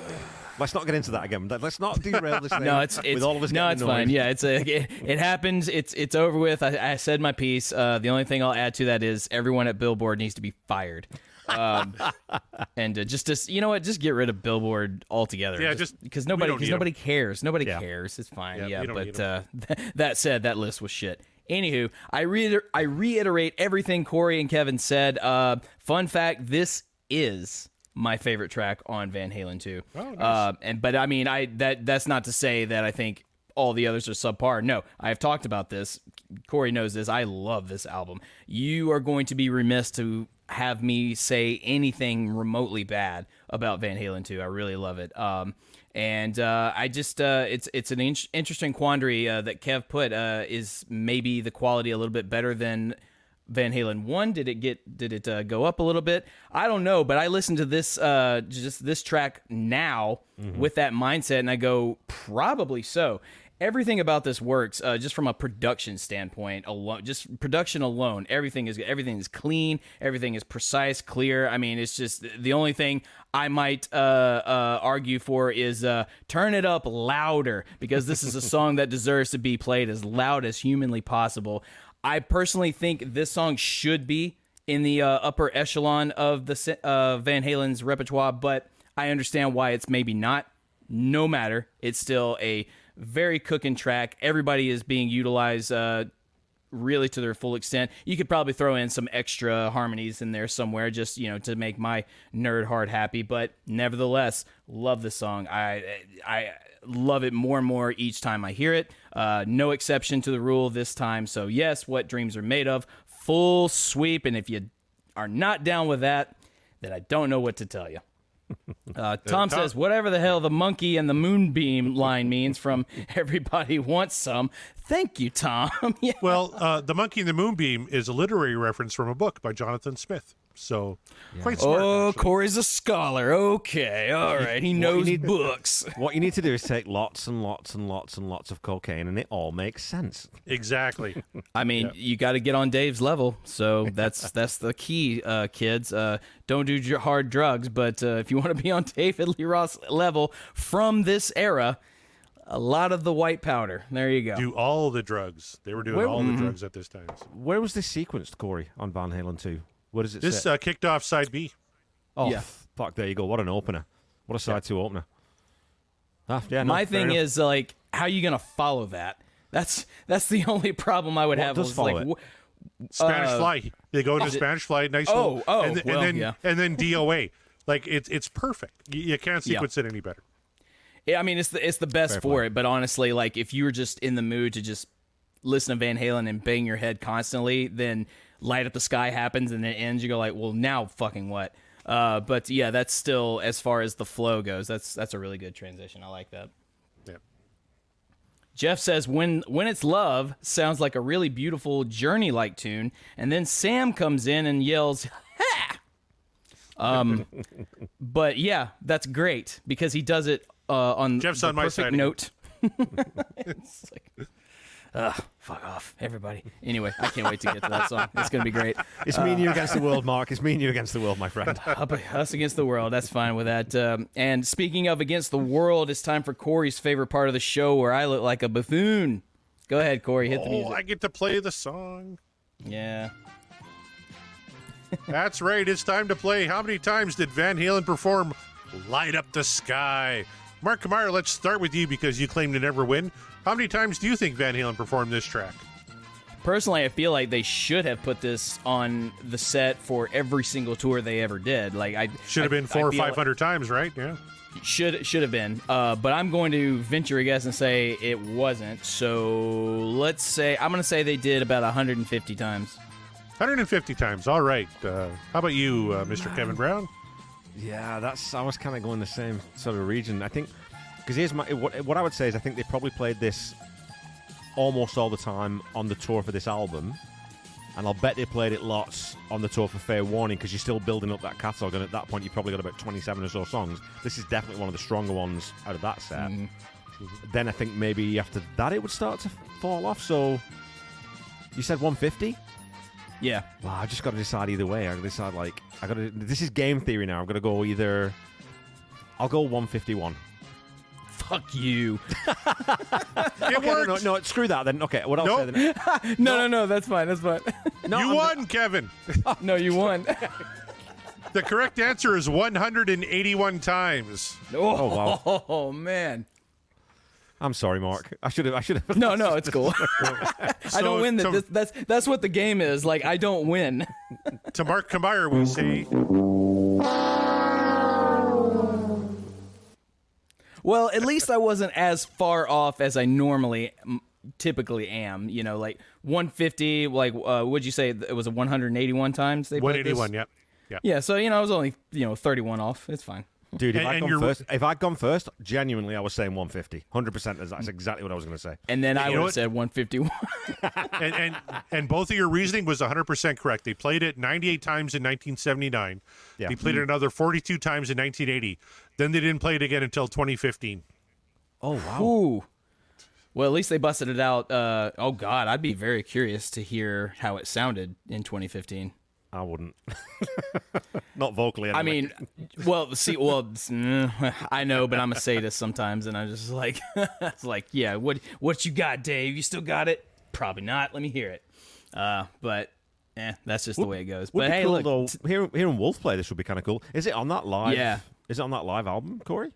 let's not get into that again. Let's not derail this <laughs> thing. No, it's it's with all of us. no, it's annoyed. fine. Yeah, it's a it, it happens. It's it's over with. I, I said my piece. Uh, the only thing I'll add to that is everyone at Billboard needs to be fired. Um, <laughs> and uh, just to you know what, just get rid of Billboard altogether. Yeah, just- because nobody because need 'em. nobody cares. Nobody Yeah. cares. It's fine. Yeah, Yeah, we don't need but uh, th- <laughs> that said, that list was shit. Anywho, I reiter- I reiterate everything Corey and Kevin said. Uh, fun fact: this is my favorite track on Van Halen 2. Oh, nice. uh, and but I mean, I that that's not to say that I think all the others are subpar. No, I have talked about this. Corey knows this. I love this album. You are going to be remiss to have me say anything remotely bad about Van Halen 2. I really love it. Um, and uh, I just uh, it's it's an in- interesting quandary uh, that Kev put. Uh, is maybe the quality a little bit better than Van Halen one? Did it get did it uh, go up a little bit? I don't know, but I listen to this uh, just this track now with that mindset, and I go probably so. Everything about this works uh, just from a production standpoint alone. Just production alone, everything is everything is clean, everything is precise, clear. I mean, it's just the only thing I might uh, uh, argue for is uh, turn it up louder because this is a <laughs> song that deserves to be played as loud as humanly possible. I personally think this song should be in the uh, upper echelon of the uh, Van Halen's repertoire, but I understand why it's maybe not. No matter, it's still a very cooking track. Everybody is being utilized uh, really to their full extent. You could probably throw in some extra harmonies in there somewhere, just you know, to make my nerd heart happy. But nevertheless, love the song. I I love it more and more each time I hear it. Uh, no exception to the rule this time. So yes, what dreams are made of, full sweep. And if you are not down with that, then I don't know what to tell you. Uh, Tom says, whatever the hell the monkey and the moonbeam line means from <laughs> Everybody Wants Some. Thank you, Tom. <laughs> yeah. Well, uh, the monkey and the moonbeam is a literary reference from a book by Jonathan Smith. So quite smart. Oh, actually. Corey's a scholar. Okay, all right. He knows need- books. <laughs> What you need to do is take lots and lots and lots and lots of cocaine, and it all makes sense. exactly. <laughs> I mean, you got to get on Dave's level. So that's <laughs> that's the key, uh, kids. Uh, don't do hard drugs, but uh, if you want to be on David Lee Roth level from this era, a lot of the white powder. There you go. Do all the drugs. They were doing Where- all the drugs at this time. Where was this sequenced, Corey, on Van Halen 2? Where does it This uh, kicked off side B. oh, yeah. fuck, there you go. What an opener. What a side two opener. Ah, yeah, no, My fair thing enough. is like, how are you gonna follow that? That's that's the <laughs> only problem I would What have. does was follow like, it? wh- Spanish Uh, Fly. They go into Spanish Fly, nice. Oh, little- oh, and, th- well, and then yeah. and then <laughs> DOA. Like it's it's perfect. You, you can't Yeah. sequence it any better. Yeah, I mean, it's the it's the best Fair for play. it. But honestly, like if you were just in the mood to just listen to Van Halen and bang your head constantly, then Light Up the Sky happens and it ends. You go like, well, now fucking what? Uh, but yeah, that's still as far as the flow goes. That's that's a really good transition. I like that. Yeah. Jeff says when when it's love sounds like a really beautiful journey like tune, and then Sam comes in and yells, "Ha!" Um, <laughs> but yeah, that's great because he does it uh, on Jeff's the on my perfect side note. <laughs> <laughs> it's like, ugh, fuck off, everybody. Anyway, I can't wait to get to that song. It's gonna be great. It's me and you against the world, Mark. It's me and you against the world, my friend. <laughs> Up, us against the world. That's fine with that. Um, and speaking of against the world, it's time for Corey's favorite part of the show, where I look like a buffoon. Go ahead, Corey. Hit the Oh, music. I get to play the song. Yeah. <laughs> That's right. It's time to play. How many times did Van Halen perform "Light Up the Sky"? Mark Kamara, let's start with you because you claim to never win. How many times do you think Van Halen performed this track? Personally, I feel like they should have put this on the set for every single tour they ever did. Like I Should have I- been I four or feel five hundred times, right? Yeah. Should should have been. Uh, but I'm going to venture a guess and say it wasn't. So let's say I'm going to say they did about 150 times. 150 times. All right. Uh, how about you, uh, Mr. Kevin Brown? Yeah, that's. I was kind of going the same sort of region. I think because here's my what, what I would say is I think they probably played this almost all the time on the tour for this album, and I'll bet they played it lots on the tour for Fair Warning because you're still building up that catalog, and at that point you probably got about 27 or so songs. This is definitely one of the stronger ones out of that set. Mm-hmm. Then I think maybe after that it would start to fall off. So you said 150. Yeah. Well, I just got to decide either way. I got to decide like I got to. This is game theory now. I'm gonna go either. I'll go 151. Fuck you. It <laughs> Okay, no, worked. no, no, screw that then. Okay, what else? Nope. Then? <laughs> No, no, no. That's fine. That's fine. No, <laughs> you I'm- won, Kevin. no, you won. The correct answer is 181 times. oh, oh wow. oh man. I'm sorry, Mark. I should have. I should have. No, no, it's cool. I don't win. so- The, that's that's what the game is. Like I don't win. To Mark Kamire, we say Well, at least I wasn't as far off as I normally typically am. You know, like 150. Like, uh, would you say it was a 181 times they 181. Yep. Yeah. Yeah, so you know, I was only you know 31 off. It's fine. Dude, if And- I'd and gone first, if I'd gone first, genuinely, I was saying 150. 100. percent That's exactly what I was going to say. And then I would have said 151. <laughs> and, and and both of your reasoning was 100% correct. They played it 98 times in 1979. Yeah. They played it another 42 times in 1980. Then they didn't play it again until 2015. Oh wow. Ooh. Well, at least they busted it out. Uh, oh God, I'd be very curious to hear how it sounded in 2015. I wouldn't. <laughs> Not vocally. I mean, <laughs> well, see, well, <laughs> mm, I know, but I'm a sadist sometimes, and I'm just like, it's like, yeah, what, what you got, Dave? You still got it? Probably not. Let me hear it. Uh, but, eh, that's just the way it goes. But hey, cool look, though. t- Hearing, hearing Wolf play this would be kind of cool. Is it on that live? Yeah. Is it on that live album, Corey?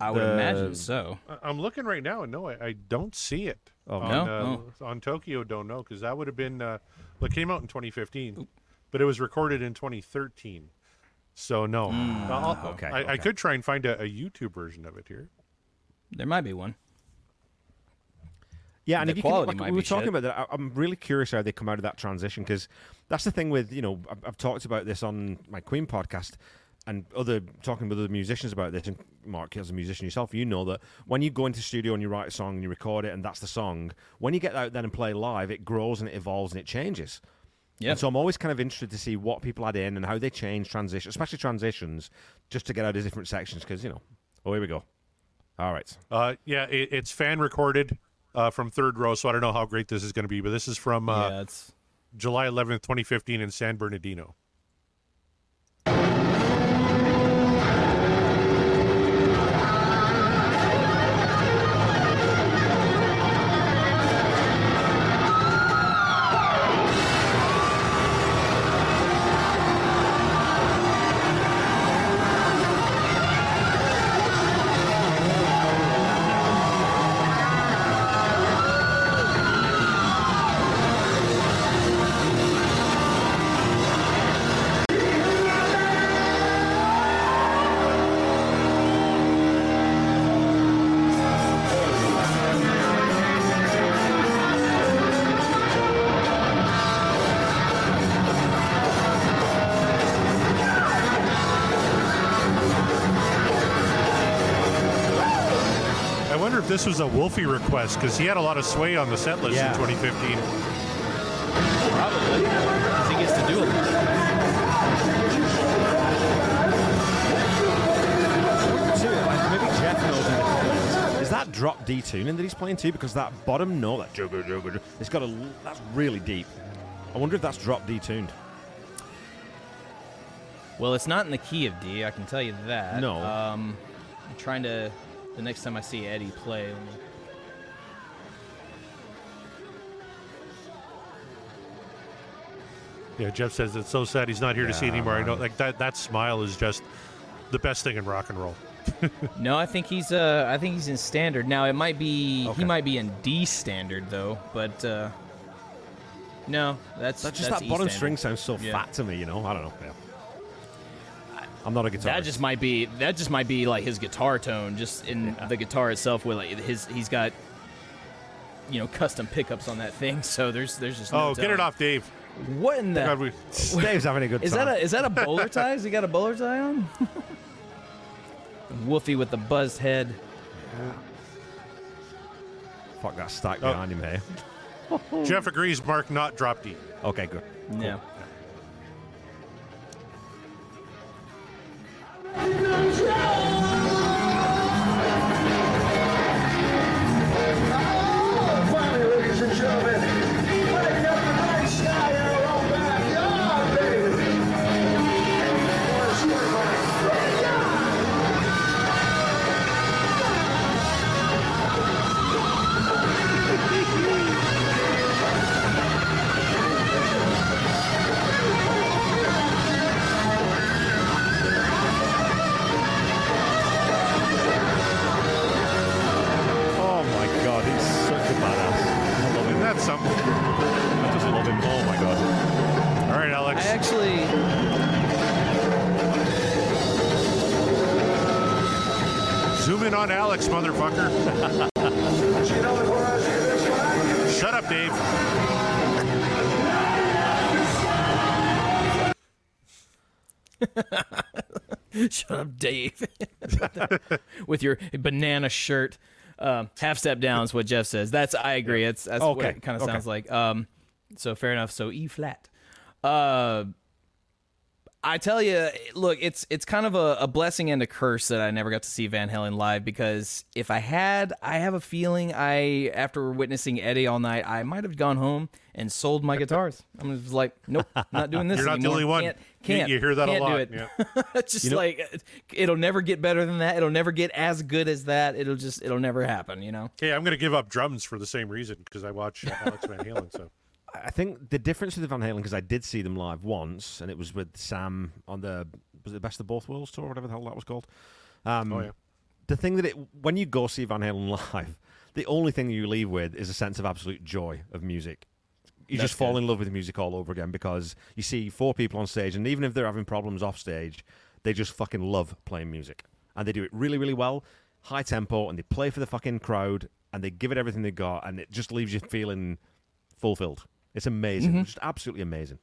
I would the- imagine so. I- I'm looking right now, and no, I, I don't see it. Oh, on, no? uh, on Tokyo, don't know because that would have been. Uh, well, it came out in 2015, but it was recorded in 2013. So no. Hmm. I'll- okay, I, I could try and find a, a YouTube version of it here. There might be one. Yeah, and The if you can, quality like, might we be were talking shit. about that. I- I'm really curious how they come out of that transition because that's the thing with you know I've, I've talked about this on my Queen podcast and other talking with other musicians about this. And Mark, as a musician yourself, you know that when you go into the studio and you write a song and you record it and that's the song, when you get out there and play live, it grows and it evolves and it changes. Yeah. And so I'm always kind of interested to see what people add in and how they change transition, especially transitions, just to get out of different sections because you know. Oh, here we go. All right. Uh, yeah, it, it's fan recorded uh, from Third Row, so I don't know how great this is going to be, but this is from uh, yeah, July 11th, 2015, in San Bernardino. This was a Wolfie request because he had a lot of sway on the set list Yeah. in 2015. probably because he gets to do it. Too, maybe Jeff knows in the comments. Is that drop D tuning that he's playing too? Because that bottom note, that jugga jugga, jugga, it's got a that's really deep. I wonder if that's drop D tuned. Well, it's not in the key of D. I can tell you that. No. Um, I'm trying to. The next time I see Eddie play, let me. Yeah, Jeff says it's so sad he's not here to see it anymore. I know, like that that smile is just the best thing in rock and roll. <laughs> No, I think he's. Uh, I think he's in standard now. It might be. Okay. He might be in D standard though, but. Uh, no, that's That just that's that E bottom standard. string sounds so Yeah. fat to me. You know, I don't know. Yeah. I'm not a guitarist. That just might be. That just might be like his guitar tone, just in the guitar itself. With like his, he's got. You know, custom pickups on that thing. <laughs> So there's there's just. No Oh, get it off, Dave. What in the? We- <laughs> Dave's having a good Is time. that a is that a bowler tie? Has he got a bowler tie on? <laughs> Wolfie with the buzzed head. Fuck that stack Oh. behind him here. Jeff agrees. Mark not drop D. Okay, good. Yeah. Finally, Shut up, Dave. <laughs> With your banana shirt. Um, half step down is what Jeff says. That's I agree. It's that's what it kind of okay. sounds like. Um, so fair enough. So E flat. Uh, I tell you, look, it's it's kind of a, a blessing and a curse that I never got to see Van Halen live because if I had, I have a feeling I after witnessing Eddie all night, I might have gone home and sold my guitars. I'm just like, nope, not doing <laughs> this. You're not the only one. Can't, can't you hear that a can't do lot, it. yeah. <laughs> it's just like it'll never get better than that. It'll never get as good as that. It'll just it'll never happen. You know. Hey, I'm going to give up drums for the same reason because I watch uh, Alex Van Halen. So <laughs> I think the difference with the Van Halen because I did see them live once, and it was with Sam on the was it the Best of Both Worlds tour, or whatever the hell that was called. Um, Oh, yeah. The thing that it when you go see Van Halen <laughs> live, the only thing you leave with is a sense of absolute joy of music. You That's just fall good. in love with music all over again because you see four people on stage, and even if they're having problems off stage, they just fucking love playing music, and they do it really, really well, high tempo, and they play for the fucking crowd, and they give it everything they got, and it just leaves you feeling fulfilled. It's amazing, Mm-hmm. just absolutely amazing.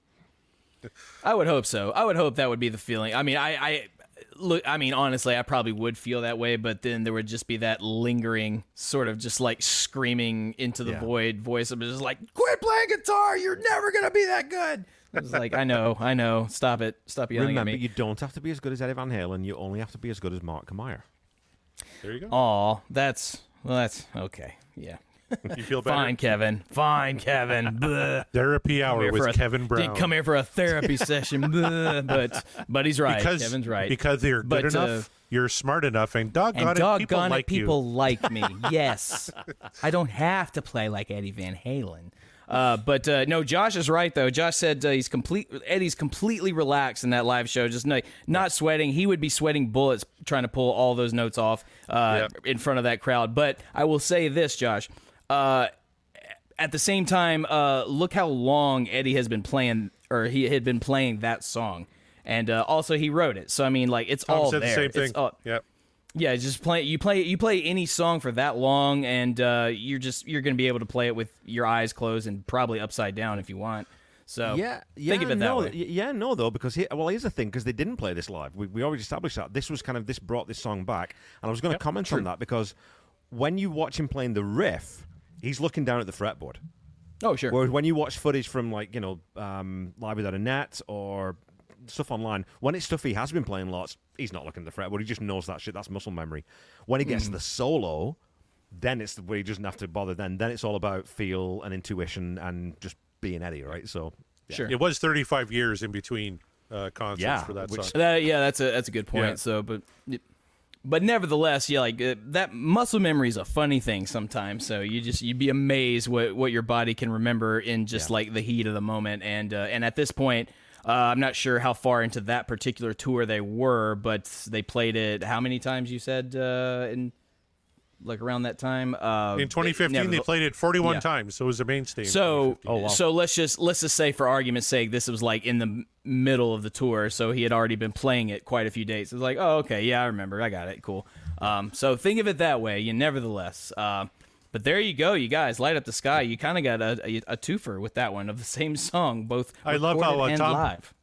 I would hope so. I would hope that would be the feeling. I mean, I, I look. I mean, honestly, I probably would feel that way, but then there would just be that lingering sort of just like screaming into the Yeah. void voice of just like, "Quit playing guitar! You're never gonna be that good." It's like, I know, I know. Stop it. Stop yelling Remember, at me. you don't have to be as good as Eddie Van Halen. You only have to be as good as Mark Meyer. there you go. Aw, that's well, that's okay. Yeah. You feel better? Fine, Kevin. Fine, Kevin. <laughs> Bleh. Therapy hour with a- Kevin Brown. Didn't come here for a therapy <laughs> session, Bleh. but but he's right. because Kevin's right. because you're good But, enough, uh, you're smart enough, and doggone and it, doggone people it, like people you. like me. <laughs> Yes, I don't have to play like Eddie Van Halen. Uh, but uh, no, Josh is right though. Josh said uh, he's complete. Eddie's completely relaxed in that live show, just not, not sweating. He would be sweating bullets trying to pull all those notes off uh, Yep. in front of that crowd. But I will say this, Josh. Uh, at the same time, uh, look how long Eddie has been playing, or he had been playing that song, and uh, also he wrote it. So I mean, like it's Tom all said there. the same It's thing. all- Yep. yeah, just play. You play. You play any song for that long, and uh, you're just you're going to be able to play it with your eyes closed and probably upside down if you want. So Yeah, yeah, think of it that no, way. Yeah, no, though, because he, well, here's the thing, because they didn't play this live. We, we already established that this was kind of this brought this song back, and I was going to comment on that because when you watch him playing the riff, he's looking down at the fretboard. oh sure. Whereas when you watch footage from like you know um, Live Without a Net or stuff online, when it's stuff he has been playing lots, he's not looking at the fretboard. He just knows that shit. That's muscle memory. When he gets Hmm. to the solo, then it's where he doesn't have to bother. Then then it's all about feel and intuition and just being Eddie, right? So yeah. Sure. It was 35 years in between uh, concerts Yeah, for that which- song. That, yeah, that's a that's a good point. Yeah. So, but but nevertheless, yeah, like uh, that muscle memory is a funny thing sometimes. So you just you'd be amazed what what your body can remember in just like the heat of the moment. And uh, and at this point. Uh, I'm not sure how far into that particular tour they were, but they played it. How many times you said uh, in like around that time? Uh, In 2015, never- they played it 41 Yeah. times, so it was a mainstay. in so, 2015. so let's just let's just say, for argument's sake, this was like in the middle of the tour, so he had already been playing it quite a few dates. It's like, oh, okay, yeah, I remember, I got it, cool. Um, so think of it that way. You nevertheless, uh, but there you go, you guys, light up the sky. You kind of got a, a, a twofer with that one of the <laughs> same song, both I love how, uh, Tom- live.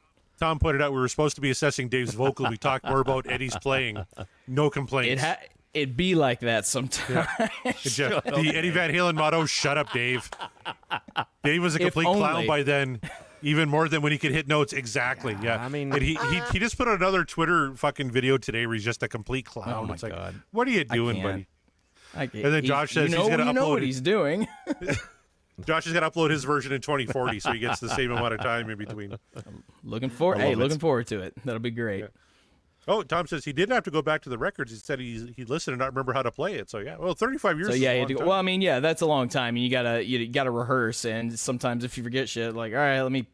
Tom pointed out we were supposed to be assessing Dave's vocal. We talked more about Eddie's playing. No complaints. It ha- it be like that sometimes. <laughs> the Eddie Van Halen motto, shut up, Dave. Dave was a complete clown by then, even more than when he could hit notes. Exactly. Yeah. I mean- and he, he uh, he just put out another Twitter fucking video today where he's just a complete clown. Oh my it's like, God. what are you doing, can't. buddy? I, And then he's- Josh says you he's gonna you know what he's doing. <laughs> Josh is gonna upload his version in 2040, so he gets the same amount of time in between. <laughs> looking forward. Hey, it. looking forward to it. That'll be great. Oh, Tom says he didn't have to go back to the records. He said he he listened and not remember how to play it. So yeah, well, 35 years. So is yeah, a you long had to go, time. well, I mean, yeah, that's a long time. and You gotta you gotta rehearse, and sometimes if you forget shit, like, all right, let me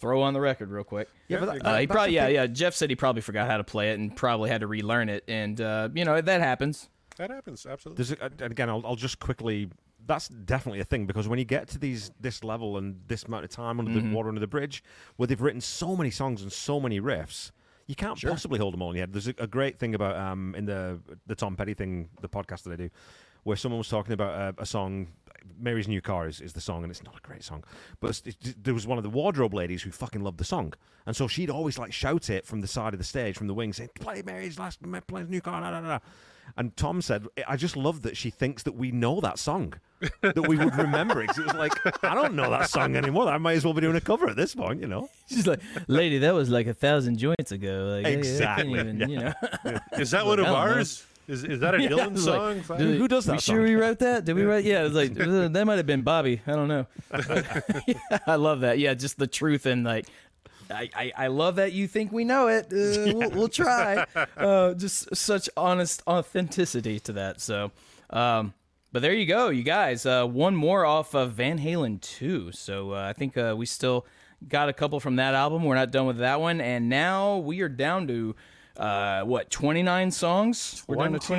throw on the record real quick. Yeah, but that- Uh, he probably yeah yeah. Jeff said he probably forgot how to play it and probably had to relearn it, and uh, you know that happens. that happens absolutely. There's a, and again, I'll, I'll just quickly. That's definitely a thing because when you get to these this level and this amount of time under Mm-hmm. the water under the bridge, where they've written so many songs and so many riffs, You can't possibly hold them all in your head. There's a, a great thing about um, in the the Tom Petty thing, the podcast that I do, where someone was talking about a, a song. Mary's New Car is, is the song, and it's not a great song. But it's, it's- there was one of the wardrobe ladies who fucking loved the song, and so she'd always like shout it from the side of the stage, from the wing, saying, "Play Mary's last, play New Car." Da. Da." And Tom said, "I just love that she thinks that we know that song, that we would remember it." 'Cause it was like, I don't know that song anymore. I might as well be doing a cover at this point, you know. She's like, lady, that was like a thousand joints ago. Like, I- I can't Exactly, even, you know. <laughs> Is that one of I don't know. ours? Is is that a <laughs> Yeah, Dylan it's like, song? Did- Who does that We sure we wrote that? Did we write? Yeah, it was like uh, that might have been Bobby. I don't know. <laughs> Yeah, I love that. Yeah, just the truth and like. I, I, I love that you think we know it. Uh, <laughs> we'll, we'll try. Uh, just such honest authenticity to that. So, um, but there you go, you guys. Uh, one more off of Van Halen 2. So uh, I think uh, we still got a couple from that album. We're not done with that one. And now we are down to, uh, what, 29 songs? We're down One, to two,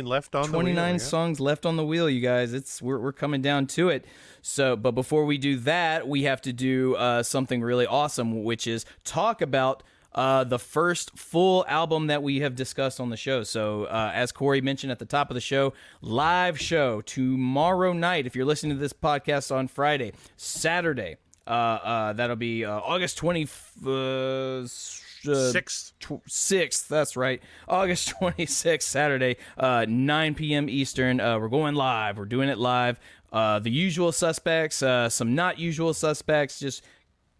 left on the 29 wheel, yeah. songs left on the wheel, you guys. It's we're we're coming down to it. So, but before we do that, we have to do uh, something really awesome, which is talk about uh, the first full album that we have discussed on the show. So, uh, as Corey mentioned at the top of the show, live show tomorrow night. If you're listening to this podcast on Friday, Saturday, uh, uh, that'll be uh, August 20. Uh, Sixth. tw- 6th that's right august <laughs> 26th saturday uh 9 p.m eastern uh we're going live we're doing it live uh the usual suspects uh some not usual suspects just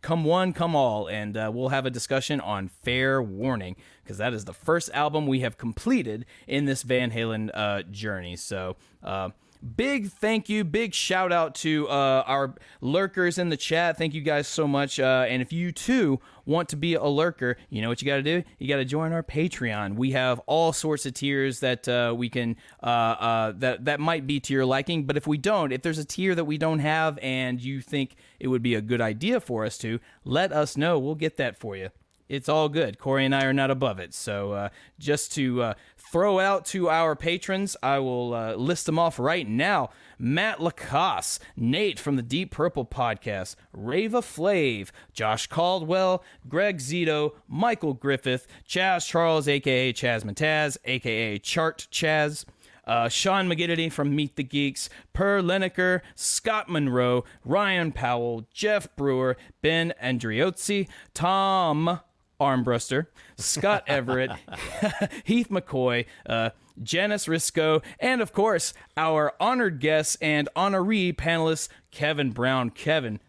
come one come all and uh, we'll have a discussion on fair warning because that is the first album we have completed in this van halen uh journey so uh Big thank you, big shout out to uh, our lurkers in the chat. Thank you guys so much. Uh, and if you too want to be a lurker, you know what you got to do? You got to join our Patreon. We have all sorts of tiers that uh, we can uh, uh, that that might be to your liking. But if we don't, if there's a tier that we don't have and you think it would be a good idea for us to, let us know. We'll get that for you it's all good. Corey and I are not above it. So uh, just to uh, throw out to our patrons, I will uh, list them off right now. Matt Lacoste, Nate from the Deep Purple podcast, Rava Flave, Josh Caldwell, Greg Zito, Michael Griffith, Chaz Charles, aka Chaz Mataz, aka Chart Chaz. Uh, Sean McGinnity from Meet the Geeks, Per Lineker, Scott Monroe, Ryan Powell, Jeff Brewer, Ben Andriozzi, Tom Armbruster, Scott <laughs> Everett, <laughs> Heath McCoy, uh, Janice Risco, and of course, our honored guest and honoree panelist, Kevin Brown. Kevin,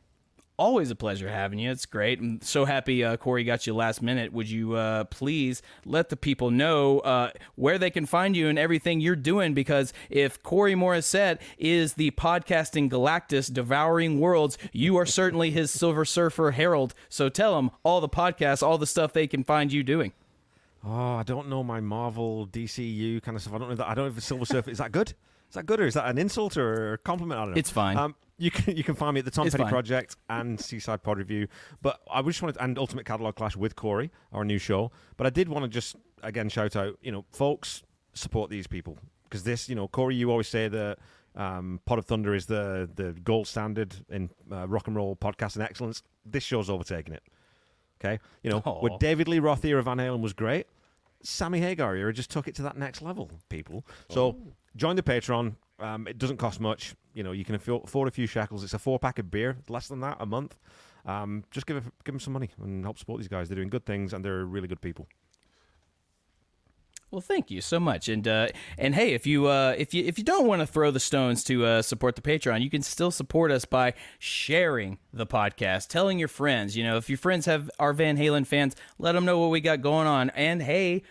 always a pleasure having you. It's great. I'm so happy uh, Corey got you last minute. Would you uh, please let the people know uh, where they can find you and everything you're doing? Because if Corey Morissette is the podcasting Galactus devouring worlds, you are certainly his Silver Surfer herald. So tell them all the podcasts, all the stuff they can find you doing. Oh, I don't know my Marvel, DCU kind of stuff. I don't know that. I don't know if Silver Surfer is that good. Is that good or is that an insult or a compliment? I don't know. It's fine. Um, you can you can find me at the Tom It's Petty fine. Project and Seaside Pod Review. But I just wanted and Ultimate Catalog Clash with Corey, our new show. But I did want to just again shout out, you know, folks, support these people because this, you know, Corey, you always say that um, Pod of Thunder is the the gold standard in uh, rock and roll podcasting excellence. This show's overtaking it. Okay, you know, where David Lee Roth era Van Halen was great. Sammy Hagar era just took it to that next level, people. So join the Patreon. Um, it doesn't cost much. You know, you can afford a few shekels. It's a four pack of beer, less than that a month. Um, just give it, give them some money and help support these guys. They're doing good things and they're really good people. Well, thank you so much, and uh, and hey, if you uh, if you if you don't want to throw the stones to uh, support the Patreon, you can still support us by sharing the podcast, telling your friends. You know, if your friends have are Van Halen fans, let them know what we got going on. And hey,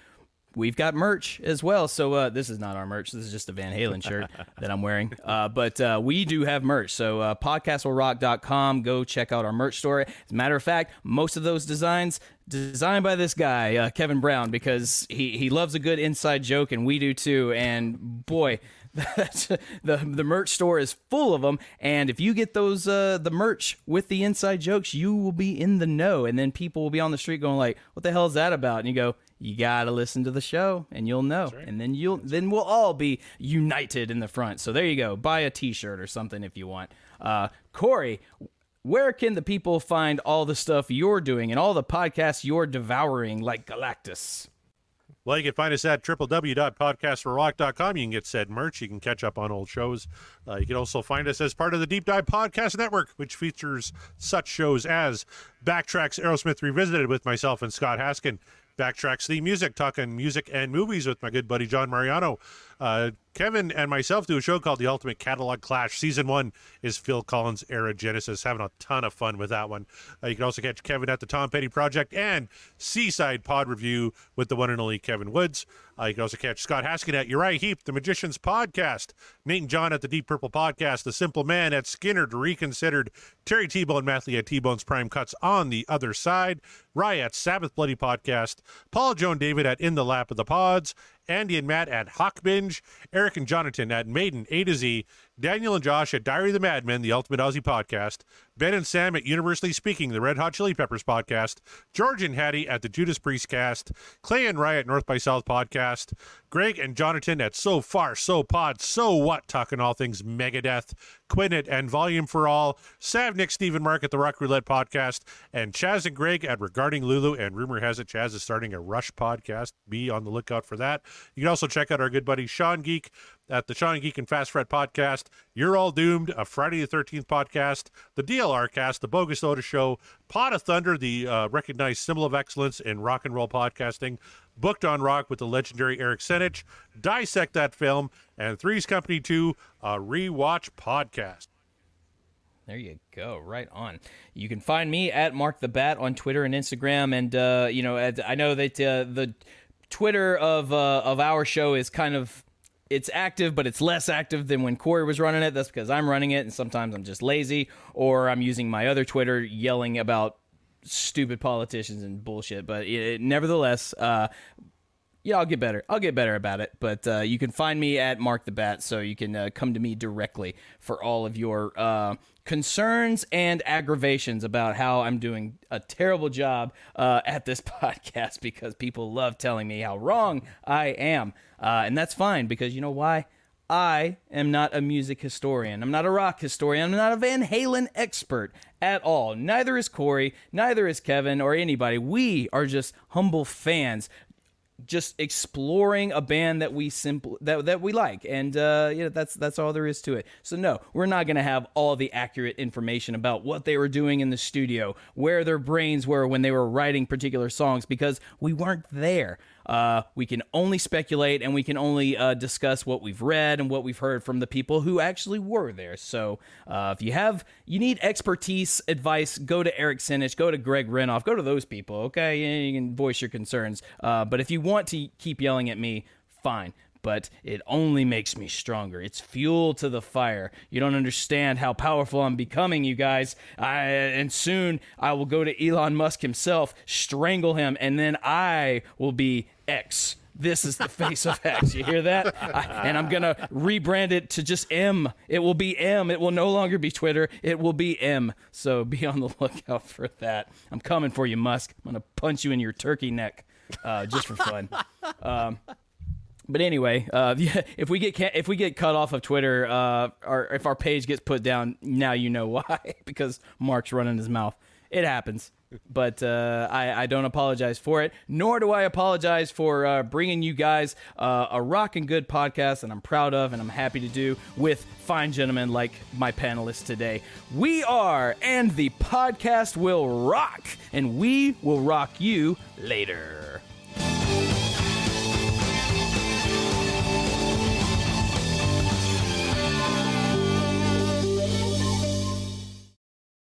we've got merch as well. So uh, this is not our merch. This is just a Van Halen shirt <laughs> that I'm wearing. Uh, but uh, we do have merch. So uh, podcastwillrock.com. Go check out our merch store. As a matter of fact, most of those designs designed by this guy, uh, Kevin Brown, because he, he loves a good inside joke, and we do too. And boy, <laughs> that's, the the merch store is full of them. And if you get those uh, the merch with the inside jokes, you will be in the know. And then people will be on the street going like, "What the hell is that about?" And you go, "You gotta listen to the show, and you'll know." And then you'll then we'll all be united in the front. So there you go. Buy a T-shirt or something if you want. Uh, Corey where can the people find all the stuff you're doing and all the podcasts you're devouring, like Galactus? Well, you can find us at www.podcastwillrock.com. You can get said merch. You can catch up on old shows. Uh, you can also find us as part of the Deep Dive Podcast Network, which features such shows as Backtracks Aerosmith Revisited with myself and Scott Haskin, Backtracks the Music, talking music and movies with my good buddy John Mariano. Uh, Kevin and myself do a show called The Ultimate Catalog Clash. Season one is Phil Collins era Genesis. Having a ton of fun with that one. Uh, you can also catch Kevin at the Tom Petty Project and Seaside Pod Review with the one and only Kevin Woods. Uh, you can also catch Scott Haskin at Uriah Heep, The Magician's Podcast, Nate and John at the Deep Purple Podcast, The Simple Man at Skynyrd Reconsidered, Terry T-Bone Mathley at T-Bone's Prime Cuts on the Other Side, at Sabbath Bloody Podcast, Paul Joan David at In the Lap of the Pods, Andy and Matt at Hawk Binge, Eric and Jonathan at Maiden A to Z, Daniel and Josh at Diary of the Madmen, the Ultimate Aussie podcast, Ben and Sam at Universally Speaking, the Red Hot Chili Peppers podcast, George and Hattie at the Judas Priest cast, Clay and Rye at North by South podcast, Greg and Jonathan at So Far, So Pod, So What, talking all things Megadeth, Quinn and Volume for All, Sav, Nick, Stephen, Mark at the Rock Roulette podcast, and Chaz and Greg at Regarding Lulu. And rumor has it Chaz is starting a Rush podcast. Be on the lookout for that. You can also check out our good buddy Sean Geek at the Sean Geek and Fast Fret podcast. You're All Doomed, a Friday the 13th podcast, the DLR cast, the Bogus Oda Show, Pod of Thunder, the uh, recognized symbol of excellence in rock and roll podcasting, Booked on Rock with the legendary Eric Senich, Dissect That Film, and Three's Company 2, a rewatch podcast. There you go, right on. You can find me at Mark the Bat on Twitter and Instagram, and uh, you know I know that uh, the Twitter of uh, of our show is kind of it's active, but it's less active than when Corey was running it. That's because I'm running it, and sometimes I'm just lazy, or I'm using my other Twitter yelling about stupid politicians and bullshit. But it, nevertheless, uh, yeah, I'll get better. I'll get better about it. But uh, you can find me at Mark the Bat, so you can uh, come to me directly for all of your uh, concerns and aggravations about how I'm doing a terrible job uh, at this <laughs> podcast because people love telling me how wrong I am. Uh, and that's fine because you know why? I am not a music historian. I'm not a rock historian. I'm not a Van Halen expert at all. Neither is Corey. Neither is Kevin or anybody. We are just humble fans just exploring a band that we simple that that we like, and uh, that's that's all there is to it. So no, we're not gonna have all the accurate information about what they were doing in the studio, where their brains were when they were writing particular songs, because we weren't there. Uh, we can only speculate and we can only uh, discuss what we've read and what we've heard from the people who actually were there. So uh, if you have, you need expertise, advice, go to Eric Senich, go to Greg Renoff, go to those people, okay? You can voice your concerns. Uh, but if you want to keep yelling at me, fine but it only makes me stronger. It's fuel to the fire. You don't understand how powerful I'm becoming, you guys. I, and soon I will go to Elon Musk himself, strangle him, and then I will be X. This is the face of X. You hear that? I, and I'm going to rebrand it to just M. It will be M. It will no longer be Twitter. It will be M. So be on the lookout for that. I'm coming for you, Musk. I'm going to punch you in your turkey neck uh, just for fun. Um, but anyway, uh, <laughs> if we get if we get cut off of Twitter, uh, or if our page gets put down, now you know why <laughs> because Mark's running his mouth. It happens, but uh, I, I don't apologize for it. Nor do I apologize for uh, bringing you guys uh, a rocking good podcast that I'm proud of and I'm happy to do with fine gentlemen like my panelists today. We are, and the podcast will rock, and we will rock you later.